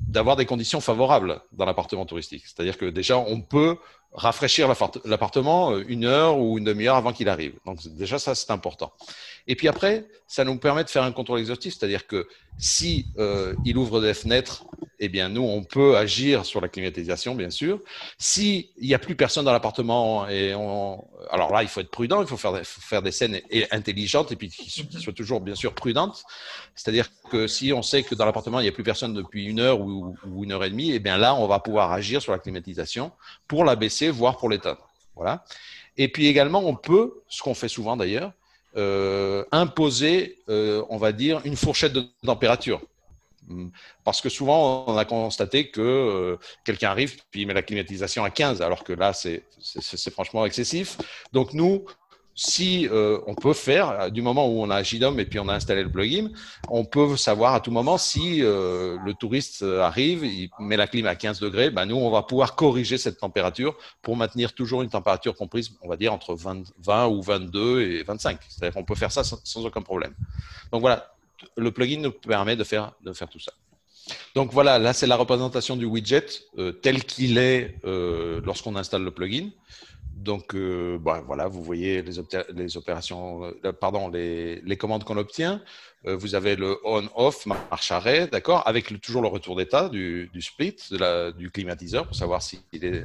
d'avoir des conditions favorables dans l'appartement touristique. C'est-à-dire que déjà, on peut rafraîchir l'appartement euh, une heure ou une demi-heure avant qu'il arrive. Donc déjà ça c'est important. Et puis après, ça nous permet de faire un contrôle exhaustif, c'est-à-dire que si euh, il ouvre des fenêtres, eh bien nous on peut agir sur la climatisation bien sûr. S'il n'y a plus personne dans l'appartement et on, alors là il faut être prudent, il faut faire, faire des scènes intelligentes et puis qui soient toujours bien sûr prudentes. C'est-à-dire que si on sait que dans l'appartement il n'y a plus personne depuis une heure ou, ou une heure et demie, eh bien là on va pouvoir agir sur la climatisation pour la baisser, voire pour l'éteindre. Voilà. Et puis également on peut, ce qu'on fait souvent d'ailleurs, euh, imposer, euh, on va dire, une fourchette de température. Parce que souvent, on a constaté que euh, quelqu'un arrive, puis il met la climatisation à 15, alors que là, c'est franchement excessif. Donc, nous, si euh, on peut faire, du moment où on a JDOM et puis on a installé le plugin, on peut savoir à tout moment si euh, le touriste arrive, il met la clim à 15 degrés, ben nous, on va pouvoir corriger cette température pour maintenir toujours une température comprise, on va dire, entre 20, ou 22 et 25. C'est-à-dire qu'on peut faire ça sans, aucun problème. Donc voilà, le plugin nous permet de faire, de faire tout ça. Donc voilà, là, c'est la représentation du widget euh, tel qu'il est lorsqu'on installe le plugin. Donc, euh, bah, voilà, vous voyez les, opérations, euh, pardon, les, commandes qu'on obtient. Euh, vous avez le on-off, marche-arrêt, d'accord, avec toujours le retour d'état du, split, du climatiseur pour savoir s'il est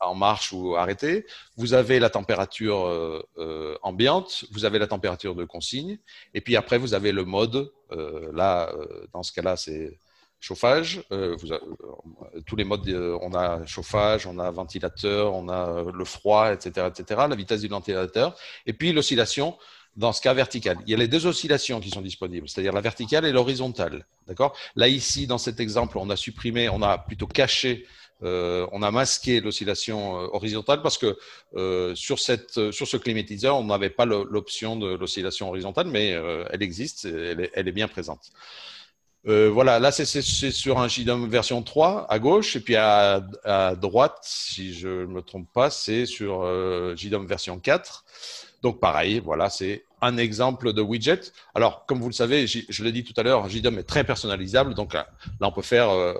en marche ou arrêté. Vous avez la température ambiante, vous avez la température de consigne, et puis après, vous avez le mode. là, dans ce cas-là, c'est chauffage, euh, euh, tous les modes, euh, on a chauffage, on a ventilateur, on a le froid, etc., etc., la vitesse du ventilateur, et puis l'oscillation dans ce cas vertical. Il y a les deux oscillations qui sont disponibles, c'est-à-dire la verticale et l'horizontale. D'accord? Là, ici, dans cet exemple, on a supprimé, on a plutôt caché, on a masqué l'oscillation horizontale parce que sur, ce climatiseur, on n'avait pas l'option de l'oscillation horizontale, mais elle existe, elle est bien présente. Euh, voilà, là c'est sur un JDOM version 3 à gauche et puis à, droite, si je ne me trompe pas, c'est sur euh, JDOM version 4. Donc pareil, voilà, c'est un exemple de widget. Alors, comme vous le savez, je l'ai dit tout à l'heure, JDOM est très personnalisable. Donc là, on peut faire euh,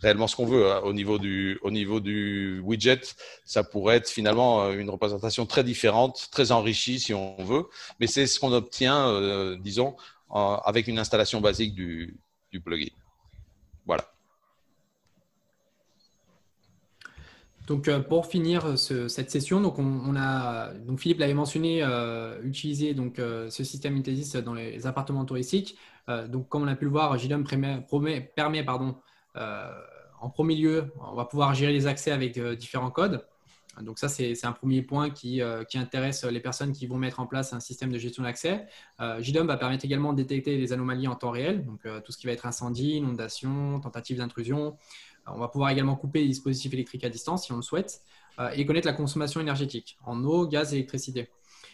réellement ce qu'on veut hein. au, niveau du, au niveau du widget. Ça pourrait être finalement une représentation très différente, très enrichie si on veut. Mais c'est ce qu'on obtient, disons, avec une installation basique du, plugin. Voilà. Donc euh, pour finir cette session, donc on, a donc Philippe l'avait mentionné, euh, utiliser donc euh, ce système Intesis dans les appartements touristiques. donc comme on a pu le voir, JDOM permet, permet pardon, en premier lieu, on va pouvoir gérer les accès avec différents codes. Donc ça, c'est un premier point euh, qui, intéresse les personnes qui vont mettre en place un système de gestion d'accès. Euh, JDOM va permettre également de détecter les anomalies en temps réel, donc euh, tout ce qui va être incendie, inondation, tentative d'intrusion. on va pouvoir également couper les dispositifs électriques à distance si on le souhaite et connaître la consommation énergétique en eau, gaz et électricité.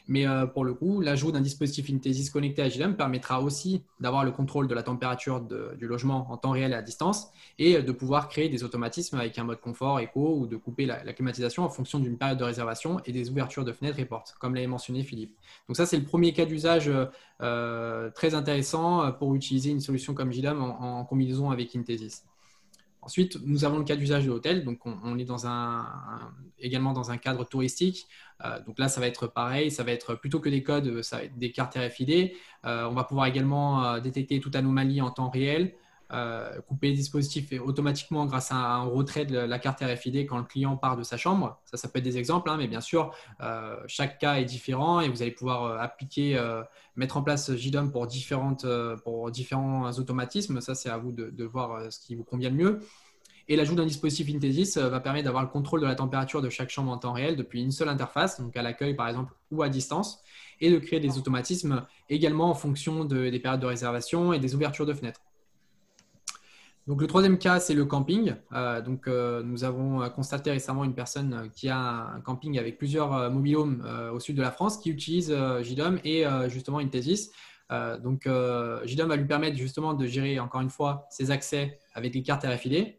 Mais euh, pour le coup, l'ajout d'un dispositif Intesis connecté à JDM permettra aussi d'avoir le contrôle de la température du logement en temps réel et à distance et de pouvoir créer des automatismes avec un mode confort, éco ou de couper la, climatisation en fonction d'une période de réservation et des ouvertures de fenêtres et portes, comme l'avait mentionné Philippe. Donc ça, c'est le premier cas d'usage euh, très intéressant pour utiliser une solution comme JDM en, en combinaison avec Intesis. Ensuite, nous avons le cas d'usage de l'hôtel. Donc, on, est également dans un cadre touristique. Euh, donc là, ça va être pareil. Ça va être plutôt que des codes, ça va être des cartes RFID. Euh, on va pouvoir également euh, détecter toute anomalie en temps réel. Euh, couper les dispositifs automatiquement grâce à un retrait de la carte RFID quand le client part de sa chambre. Ça, ça peut être des exemples, hein, mais bien sûr, euh, chaque cas est différent et vous allez pouvoir euh, appliquer, mettre en place JDOM pour, différentes, pour différents automatismes. Ça, c'est à vous de, voir ce qui vous convient le mieux. Et l'ajout d'un dispositif Intesis va permettre d'avoir le contrôle de la température de chaque chambre en temps réel depuis une seule interface, donc à l'accueil par exemple ou à distance, et de créer des automatismes également en fonction des périodes de réservation et des ouvertures de fenêtres. Le troisième cas, c'est le camping. Euh, euh, nous avons euh, constaté récemment une personne qui a un camping avec plusieurs mobilhomes au sud de la France qui utilise JDOM et justement Intesis. donc JDOM va lui permettre justement de gérer encore une fois ses accès avec les cartes RFID,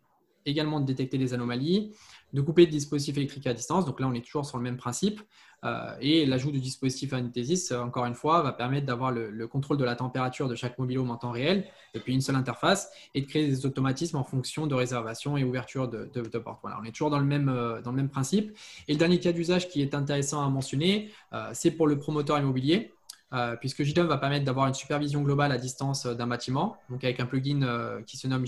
également de détecter les anomalies, de couper le dispositif électrique à distance. Donc là, on est toujours sur le même principe. Euh, et l'ajout du dispositif Anitesis, euh, encore une fois, va permettre d'avoir le, contrôle de la température de chaque mobile home en temps réel depuis une seule interface et de créer des automatismes en fonction de réservation et ouverture de, de, portes. Voilà, on est toujours dans le, même, euh, dans le même principe. Et le dernier cas d'usage qui est intéressant à mentionner, c'est pour le promoteur immobilier. puisque JDOM va permettre d'avoir une supervision globale à distance d'un bâtiment, donc avec un plugin qui se nomme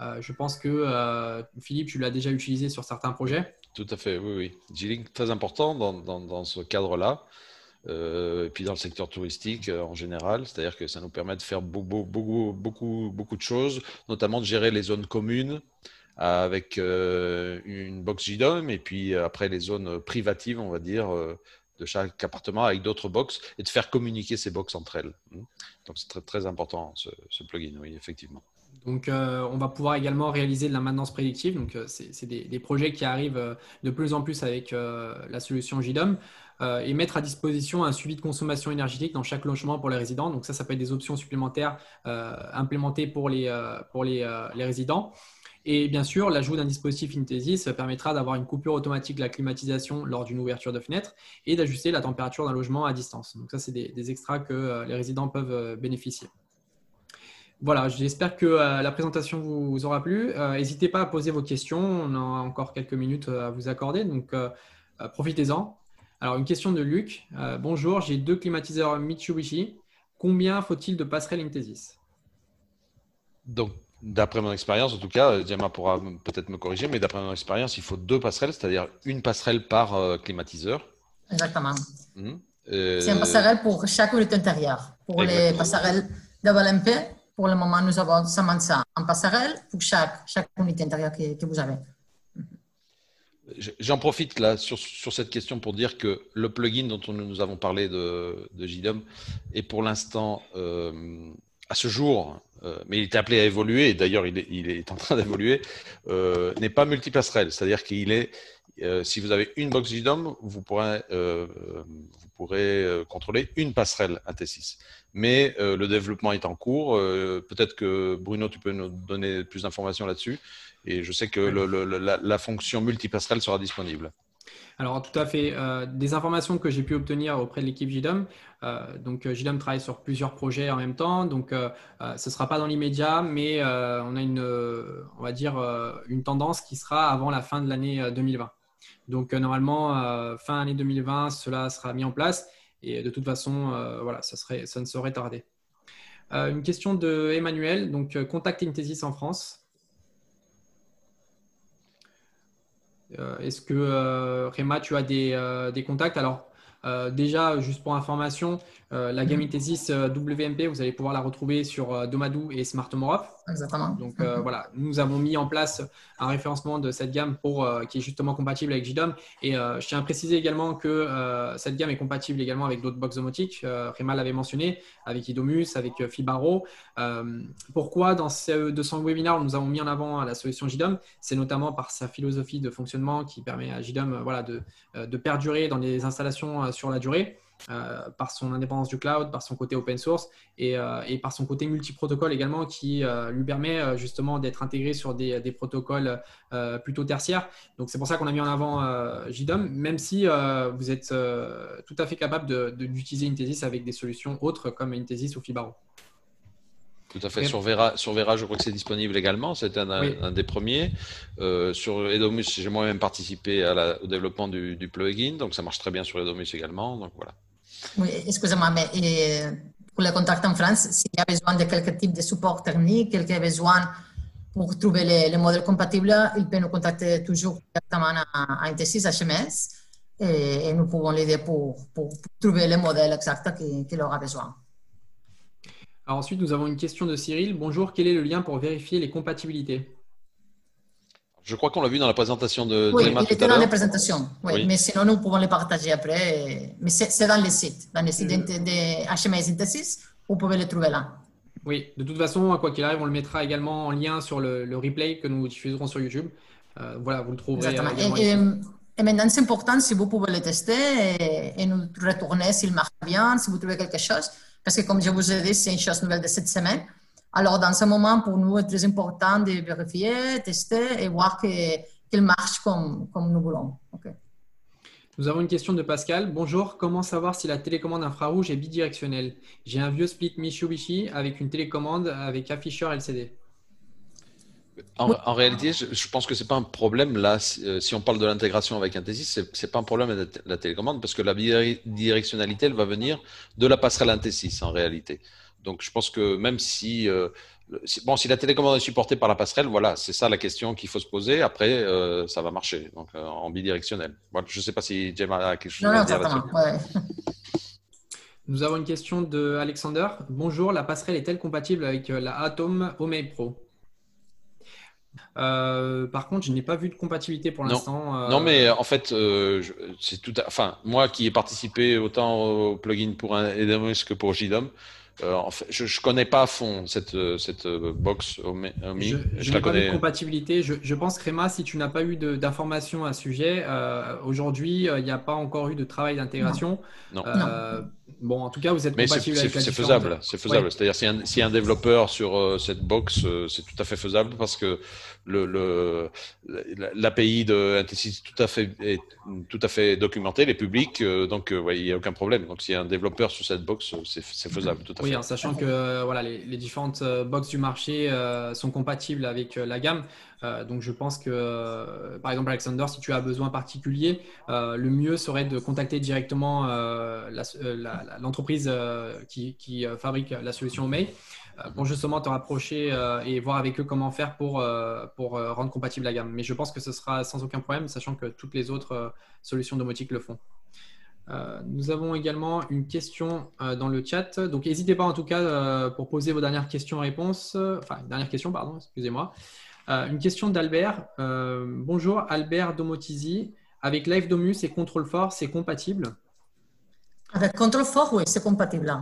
G-Link. je pense que Philippe, tu l'as déjà utilisé sur certains projets. Tout à fait, oui, oui. G-Link, très important dans, dans, ce cadre-là. Euh, et puis dans le secteur touristique euh, en général, c'est-à-dire que ça nous permet de faire beaucoup, beaucoup, beaucoup, beaucoup de choses, notamment de gérer les zones communes avec euh, une box JDOM et puis après les zones privatives, on va dire, de chaque appartement avec d'autres box et de faire communiquer ces box entre elles. Donc c'est très, très important ce plugin, oui, effectivement. Donc, euh, on va pouvoir également réaliser de la maintenance prédictive. Donc, euh, c'est des, projets qui arrivent euh, de plus en plus avec la solution JDOM et mettre à disposition un suivi de consommation énergétique dans chaque logement pour les résidents. Donc, ça, ça peut être des options supplémentaires implémentées pour les, résidents. Et bien sûr, l'ajout d'un dispositif Intesis permettra d'avoir une coupure automatique de la climatisation lors d'une ouverture de fenêtre et d'ajuster la température d'un logement à distance. Donc ça, c'est des, extras que les résidents peuvent bénéficier. Voilà, j'espère que euh, la présentation vous, aura plu. Euh, n'hésitez pas à poser vos questions. On a encore quelques minutes euh, à vous accorder. Donc, profitez-en. Alors, une question de Luc. bonjour, j'ai deux climatiseurs Mitsubishi. Combien faut-il de passerelles Intesis? Donc, d'après mon expérience, en tout cas, Diama pourra peut-être me corriger, mais d'après mon expérience, il faut deux passerelles, c'est-à-dire une passerelle par climatiseur. Exactement. Mmh. C'est une passerelle pour chaque unité intérieure. Pour les passerelles Valempé, pour le moment, nous avons ça en passerelle pour chaque, chaque unité intérieure que, vous avez. J'en profite là sur, sur, cette question pour dire que le plugin dont nous avons parlé de, de JDOM est pour l'instant, euh, à ce jour, euh, mais il est appelé à évoluer, et d'ailleurs il est, il est, en train d'évoluer, euh, n'est pas multipasserelle. C'est-à-dire qu'il est, euh, si vous avez une box JDOM, vous pourrez, euh, vous pourrez contrôler une passerelle AT6. Mais le développement est en cours. Peut-être que Bruno, tu peux nous donner plus d'informations là-dessus. Et je sais que la, fonction multipasserelle sera disponible. Alors tout à fait. des informations que j'ai pu obtenir auprès de l'équipe JDOM. donc JDOM travaille sur plusieurs projets en même temps. Donc ce ne sera pas dans l'immédiat, mais on a une, on va dire, une tendance qui sera avant la fin de l'année 2020. Donc, euh, normalement, euh, fin année 2020, cela sera mis en place. Et de toute façon, euh, voilà, ça, serait, ça ne saurait tarder. une question de Emmanuel. Donc, contact Intesis en France. Est-ce que Réma, tu as des, des contacts? Alors, déjà, juste pour information, la gamme Intesis WMP, vous allez pouvoir la retrouver sur Domadou et Smart Exactement. Donc euh, voilà, nous avons mis en place un référencement de cette gamme pour, euh, qui est justement compatible avec JDOM. Et euh, je tiens à préciser également que cette gamme est compatible également avec d'autres box domotiques. Réma l'avait mentionné, avec Idomus, avec Fibaro. pourquoi dans ce 200 webinaire nous avons mis en avant la solution JDOM? C'est notamment par sa philosophie de fonctionnement qui permet à JDOM voilà, de, de perdurer dans les installations sur la durée. Euh, par son indépendance du cloud, par son côté open source et, euh, et par son côté multi-protocole également qui euh, lui permet justement d'être intégré sur des, des protocoles plutôt tertiaires. Donc c'est pour ça qu'on a mis en avant JDOM, même si vous êtes tout à fait capable d'utiliser de, Intesis avec des solutions autres comme Intesis ou Fibaro. Tout à fait. Sur Vera, sur Vera, je crois que c'est disponible également. C'est un, des premiers. sur Edomus, j'ai moi-même participé à la, au développement du, du, plugin, donc ça marche très bien sur Edomus également. Donc voilà. Oui, excusez-moi, mais pour le contact en France, s'il y a besoin de quelque type de support technique, quelqu'un a besoin pour trouver les, modèles compatibles, il peut nous contacter toujours directement à, à HMS et, nous pouvons l'aider pour, pour, trouver les modèles exacts qu'il aura besoin. Alors ensuite, nous avons une question de Cyril. Bonjour, quel est le lien pour vérifier les compatibilités? Je crois qu'on l'a vu dans la présentation de Oui, il était dans la présentation. Oui, Mais sinon, nous pouvons les partager après. Mais c'est dans le site, dans le site de, HMI Synthesis. Vous pouvez les trouver là. Oui, de toute façon, quoi qu'il arrive, on le mettra également en lien sur le, replay que nous diffuserons sur YouTube. Euh, voilà, vous le trouverez. Exactement. Et, maintenant, c'est important si vous pouvez le tester et, nous retourner s'il marche bien, si vous trouvez quelque chose. Parce que, comme je vous ai dit, c'est une chose nouvelle de cette semaine. Alors, dans ce moment, pour nous, c'est très important de vérifier, tester et voir qu'il marche comme, comme nous voulons. Nous avons une question de Pascal. Bonjour, comment savoir si la télécommande infrarouge est bidirectionnelle? J'ai un vieux split Mitsubishi avec une télécommande avec afficheur LCD. En, réalité, je, pense que ce n'est pas un problème là. Euh, si, on parle de l'intégration avec un T6, ce n'est pas un problème de la télécommande parce que la bidirectionnalité, elle va venir de la passerelle T6 en réalité. Donc, je pense que même euh, si, bon, si la télécommande est supportée par la passerelle, voilà, c'est ça la question qu'il faut se poser. Après, euh, ça va marcher, donc euh, en bidirectionnel. je ne sais pas si Gemma a quelque chose à dire Nous avons une question de Alexander. Bonjour, la passerelle est-elle compatible avec la Atom Home Pro? Par contre, je n'ai pas vu de compatibilité pour l'instant. Non, mais en fait, c'est tout. Enfin, moi qui ai participé autant au plugin pour un Edemus que pour JDOM, euh, en fait, je ne connais pas à fond cette, euh, cette euh, box Omi. Je, je, n'ai pas de compatibilité. Je, je, pense, Réma, si tu n'as pas eu d'informations à ce sujet, aujourd'hui, il n'y a pas encore eu de travail d'intégration. Non. Bon, en tout cas, vous êtes Mais c'est faisable, c'est faisable. Ouais. C'est-à-dire, a un- a un développeur sur euh, cette box, euh, c'est tout à fait faisable parce que le, le, la- l'API de NTC est tout à fait, est tout à fait documenté, elle est publique, euh, donc euh, ouais, il n'y a aucun problème. Donc, s'il y a un développeur sur cette box, c'est, c'est faisable, tout à Oui, fait. en sachant que voilà, les, les différentes euh, box du marché sont compatibles avec la gamme. Euh, donc, je pense que, euh, par exemple, Alexander, si tu as besoin particulier, euh, le mieux serait de contacter directement l'entreprise qui, fabrique la solution euh, pour justement te rapprocher et voir avec eux comment faire pour, pour rendre compatible la gamme. Mais je pense que ce sera sans aucun problème, sachant que toutes les autres solutions domotiques le font. Nous avons également une question dans le chat. Donc, n'hésitez pas en tout cas pour poser vos dernières questions-réponses. Enfin, dernière question, pardon, excusez-moi. Euh, une question d'Albert. Euh, bonjour, Albert Domotizi. Avec Live Domus et Control Fort, c'est compatible? Avec Control Fort, oui, c'est compatible.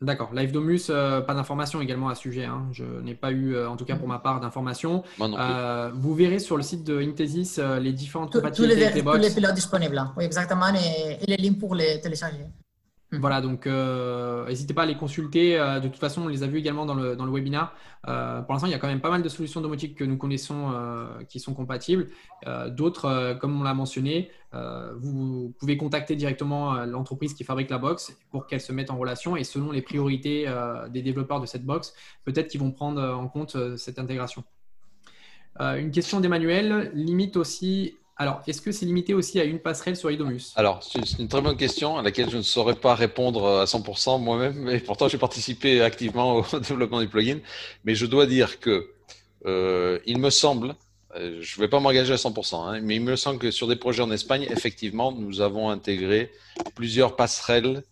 D'accord. Live Domus, euh, pas d'informations également à ce sujet. hein. Je n'ai pas eu, en tout cas pour ma part, d'informations. Euh, vous verrez sur le site de Intesis euh, les différentes tous compatibilités les, les tous les box. pilotes disponibles. Oui, exactement. Et, et les liens pour les télécharger. Voilà, donc euh, n'hésitez pas à les consulter. Euh, de toute façon, on les a vus également dans le, dans le webinaire. Euh, pour l'instant, il y a quand même pas mal de solutions domotiques que nous connaissons qui sont compatibles. D'autres, comme on l'a mentionné, vous pouvez contacter directement l'entreprise qui fabrique la box pour qu'elle se mette en relation et selon les priorités des développeurs de cette box, peut-être qu'ils vont prendre en compte cette intégration. Une question d'Emmanuel, limite aussi. Alors, est-ce que c'est limité aussi à une passerelle sur Idomus? Alors, c'est une très bonne question à laquelle je ne saurais pas répondre à 100% moi-même, mais pourtant j'ai participé activement au développement du plugin. Mais je dois dire que euh, il me semble, euh, je ne vais pas m'engager à 100%, hein, mais il me semble que sur des projets en Espagne, effectivement, nous avons intégré plusieurs passerelles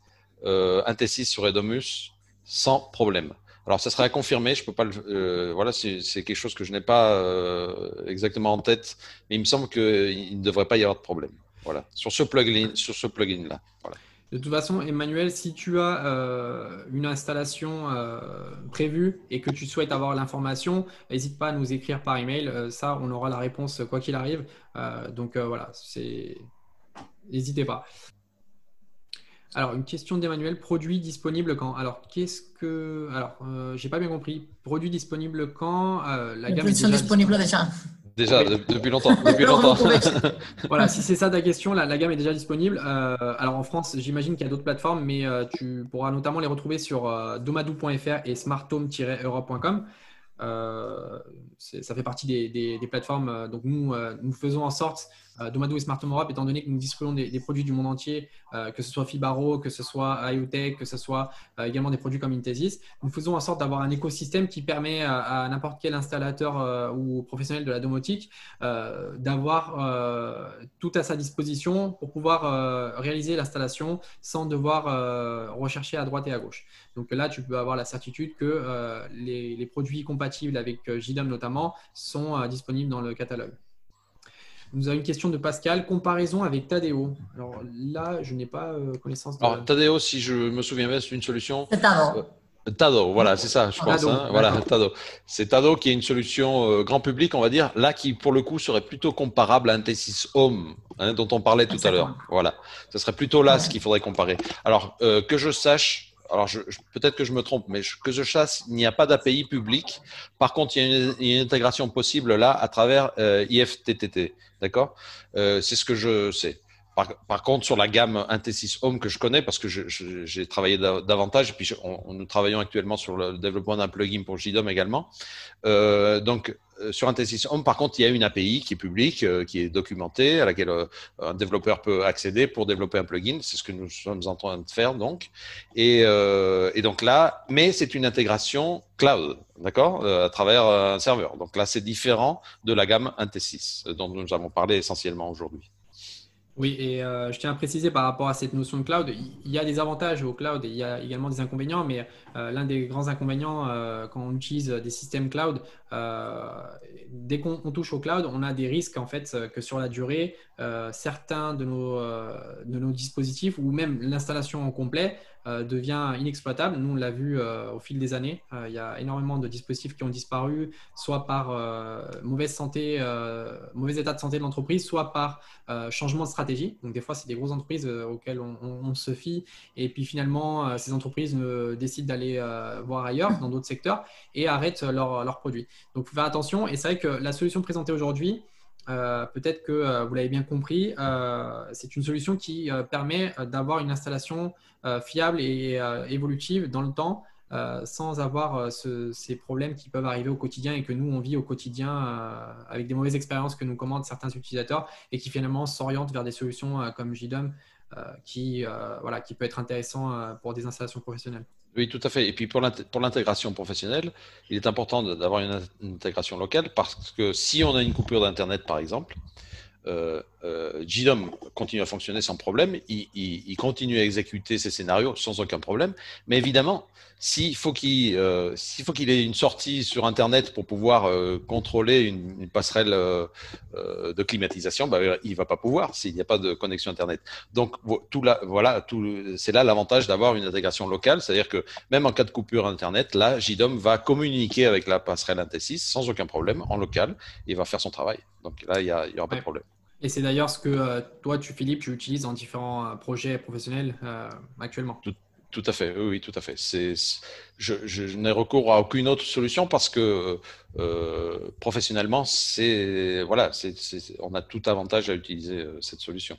euh, sur Edomus sans problème. Alors, ça serait à confirmer. Je peux pas le. euh, voilà, c'est quelque chose que je n'ai pas euh, exactement en tête, mais il me semble qu'il ne devrait pas y avoir de problème. Voilà, sur ce plugin, sur ce plugin là. De toute façon, Emmanuel, si tu as euh, une installation prévue et que tu souhaites avoir l'information, n'hésite pas à nous écrire par email. Ça, on aura la réponse quoi qu'il arrive. Donc voilà, c'est n'hésitez pas. Alors, une question d'Emmanuel. Produit disponible quand? Alors, qu'est-ce que. Alors, euh, j'ai pas bien compris. Produit disponible quand? Euh, La Les gamme est produits sont déjà disponibles déjà. Déjà, de- depuis longtemps. Depuis longtemps. Voilà, si c'est ça ta question, la, la gamme est déjà disponible. Euh, alors en France, j'imagine qu'il y a d'autres plateformes, mais euh, tu pourras notamment les retrouver sur euh, domadou.fr et smarthome-europe.com. Euh, ça fait partie des, des- des plateformes. Donc nous, euh, nous faisons en sorte, euh, Domadou et Smart Home Europe, étant donné que nous distribuons des, produits du monde entier, euh, que ce soit Fibaro, que ce soit IoTech, que ce soit euh, également des produits comme Intesis, nous faisons en sorte d'avoir un écosystème qui permet à, n'importe quel installateur ou professionnel de la domotique d'avoir tout à sa disposition pour pouvoir réaliser l'installation sans devoir rechercher à droite et à gauche. Donc là, tu peux avoir la certitude que les, produits compatibles avec JDOM notamment sont disponibles dans le catalogue. Nous avons une question de Pascal, comparaison avec Tadeo. Alors là, je n'ai pas euh, connaissance de... Alors, Tadeo, si je me souviens bien, c'est une solution. C'est avant. Tado, voilà, c'est ça, je pense. Tado, hein. Voilà. Tado. C'est Tado qui est une solution euh, grand public, on va dire, là qui pour le coup serait plutôt comparable à un T6 Home, hein, dont on parlait tout à l'heure. Voilà, ce serait plutôt là Ouais. ce qu'il faudrait comparer. Alors euh, que je sache, alors peut-être que je me trompe, mais que je sache, il n'y a pas d'API public. Par contre, il y a une, il y a une intégration possible là à travers euh, IFTTT, d'accord? Euh, C'est ce que je sais. Par, contre, sur la gamme Intesis Home que je connais, parce que j'ai travaillé da- davantage, et puis nous travaillons actuellement sur le développement d'un plugin pour JDOM également. Euh, donc, euh, sur Intesis Home, par contre, il y a une API qui est publique, euh, qui est documentée, à laquelle un développeur peut accéder pour développer un plugin. C'est ce que nous sommes en train de faire, donc. Et, donc là, mais c'est une intégration cloud, d'accord, à travers un serveur. Donc là, c'est différent de la gamme Intesis, euh, dont nous avons parlé essentiellement aujourd'hui. Oui, et euh, je tiens à préciser par rapport à cette notion de cloud, il y a des avantages au cloud et il y a également des inconvénients, mais euh, l'un des grands inconvénients euh, quand on utilise des systèmes cloud, dès qu'on on touche au cloud, on a des risques en fait que sur la durée, certains de nos, de nos dispositifs ou même l'installation en complet devient inexploitable. Nous, on l'a vu au fil des années. il y a énormément de dispositifs qui ont disparu, soit par mauvaise santé, mauvais état de santé de l'entreprise, soit par changement de stratégie. Donc, des fois, c'est des grosses entreprises auxquelles on, se fie. Et puis, finalement, ces entreprises décident d'aller voir ailleurs, dans d'autres secteurs, et arrêtent leurs produits. Donc, faut faire attention. Et c'est vrai que la solution présentée aujourd'hui, euh, peut-être que euh, vous l'avez bien compris, euh, c'est une solution qui permet d'avoir une installation fiable et évolutive dans le temps sans avoir ces problèmes qui peuvent arriver au quotidien et que nous, on vit au quotidien avec des mauvaises expériences que nous commandent certains utilisateurs et qui finalement s'orientent vers des solutions comme JDOM qui, voilà, qui peut être intéressant pour des installations professionnelles. Oui, tout à fait. Et puis pour l'intégration professionnelle, il est important d'avoir une, intégration locale parce que si on a une coupure d'Internet, par exemple, euh, euh, GDOM continue à fonctionner sans problème, il, continue à exécuter ses scénarios sans aucun problème. Mais évidemment, s'il faut qu'il euh, faut qu'il ait une sortie sur Internet pour pouvoir euh, contrôler une, passerelle de climatisation, bah, il ne va pas pouvoir s'il n'y a pas de connexion Internet. Donc tout là, voilà, c'est là l'avantage d'avoir une intégration locale, c'est-à-dire que même en cas de coupure Internet, là, JDOM va communiquer avec la passerelle NT6 sans aucun problème en local et va faire son travail. Donc là, il n'y aura pas de problème. Et c'est d'ailleurs ce que euh, toi, tu, Philippe, tu utilises dans différents euh, projets professionnels euh, actuellement. Tout, à fait, oui, tout à fait. Je, n'ai recours à aucune autre solution parce que professionnellement, c'est, voilà, on a tout avantage à utiliser cette solution.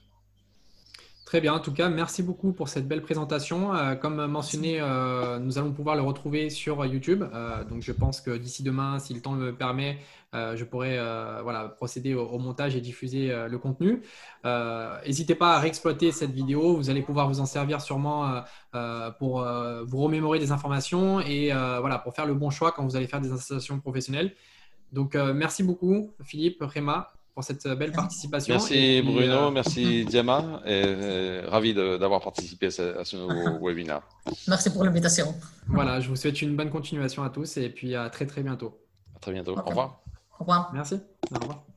Très bien, en tout cas, merci beaucoup pour cette belle présentation. comme mentionné, nous allons pouvoir le retrouver sur YouTube. donc, je pense que d'ici demain, si le temps le permet, euh, je pourrais euh, voilà, procéder au, montage et diffuser euh, le contenu. N'hésitez pas à réexploiter cette vidéo. Vous allez pouvoir vous en servir sûrement pour vous remémorer des informations et voilà, pour faire le bon choix quand vous allez faire des installations professionnelles. Donc, merci beaucoup, Philippe, Réma, pour cette belle participation. Merci Bruno, merci Diama, et, ravi d'avoir participé à ce, nouveau webinaire. Merci pour l'invitation. Voilà, je vous souhaite une bonne continuation à tous et puis à très très bientôt. À très bientôt. Au revoir. Au revoir. Merci. Au revoir.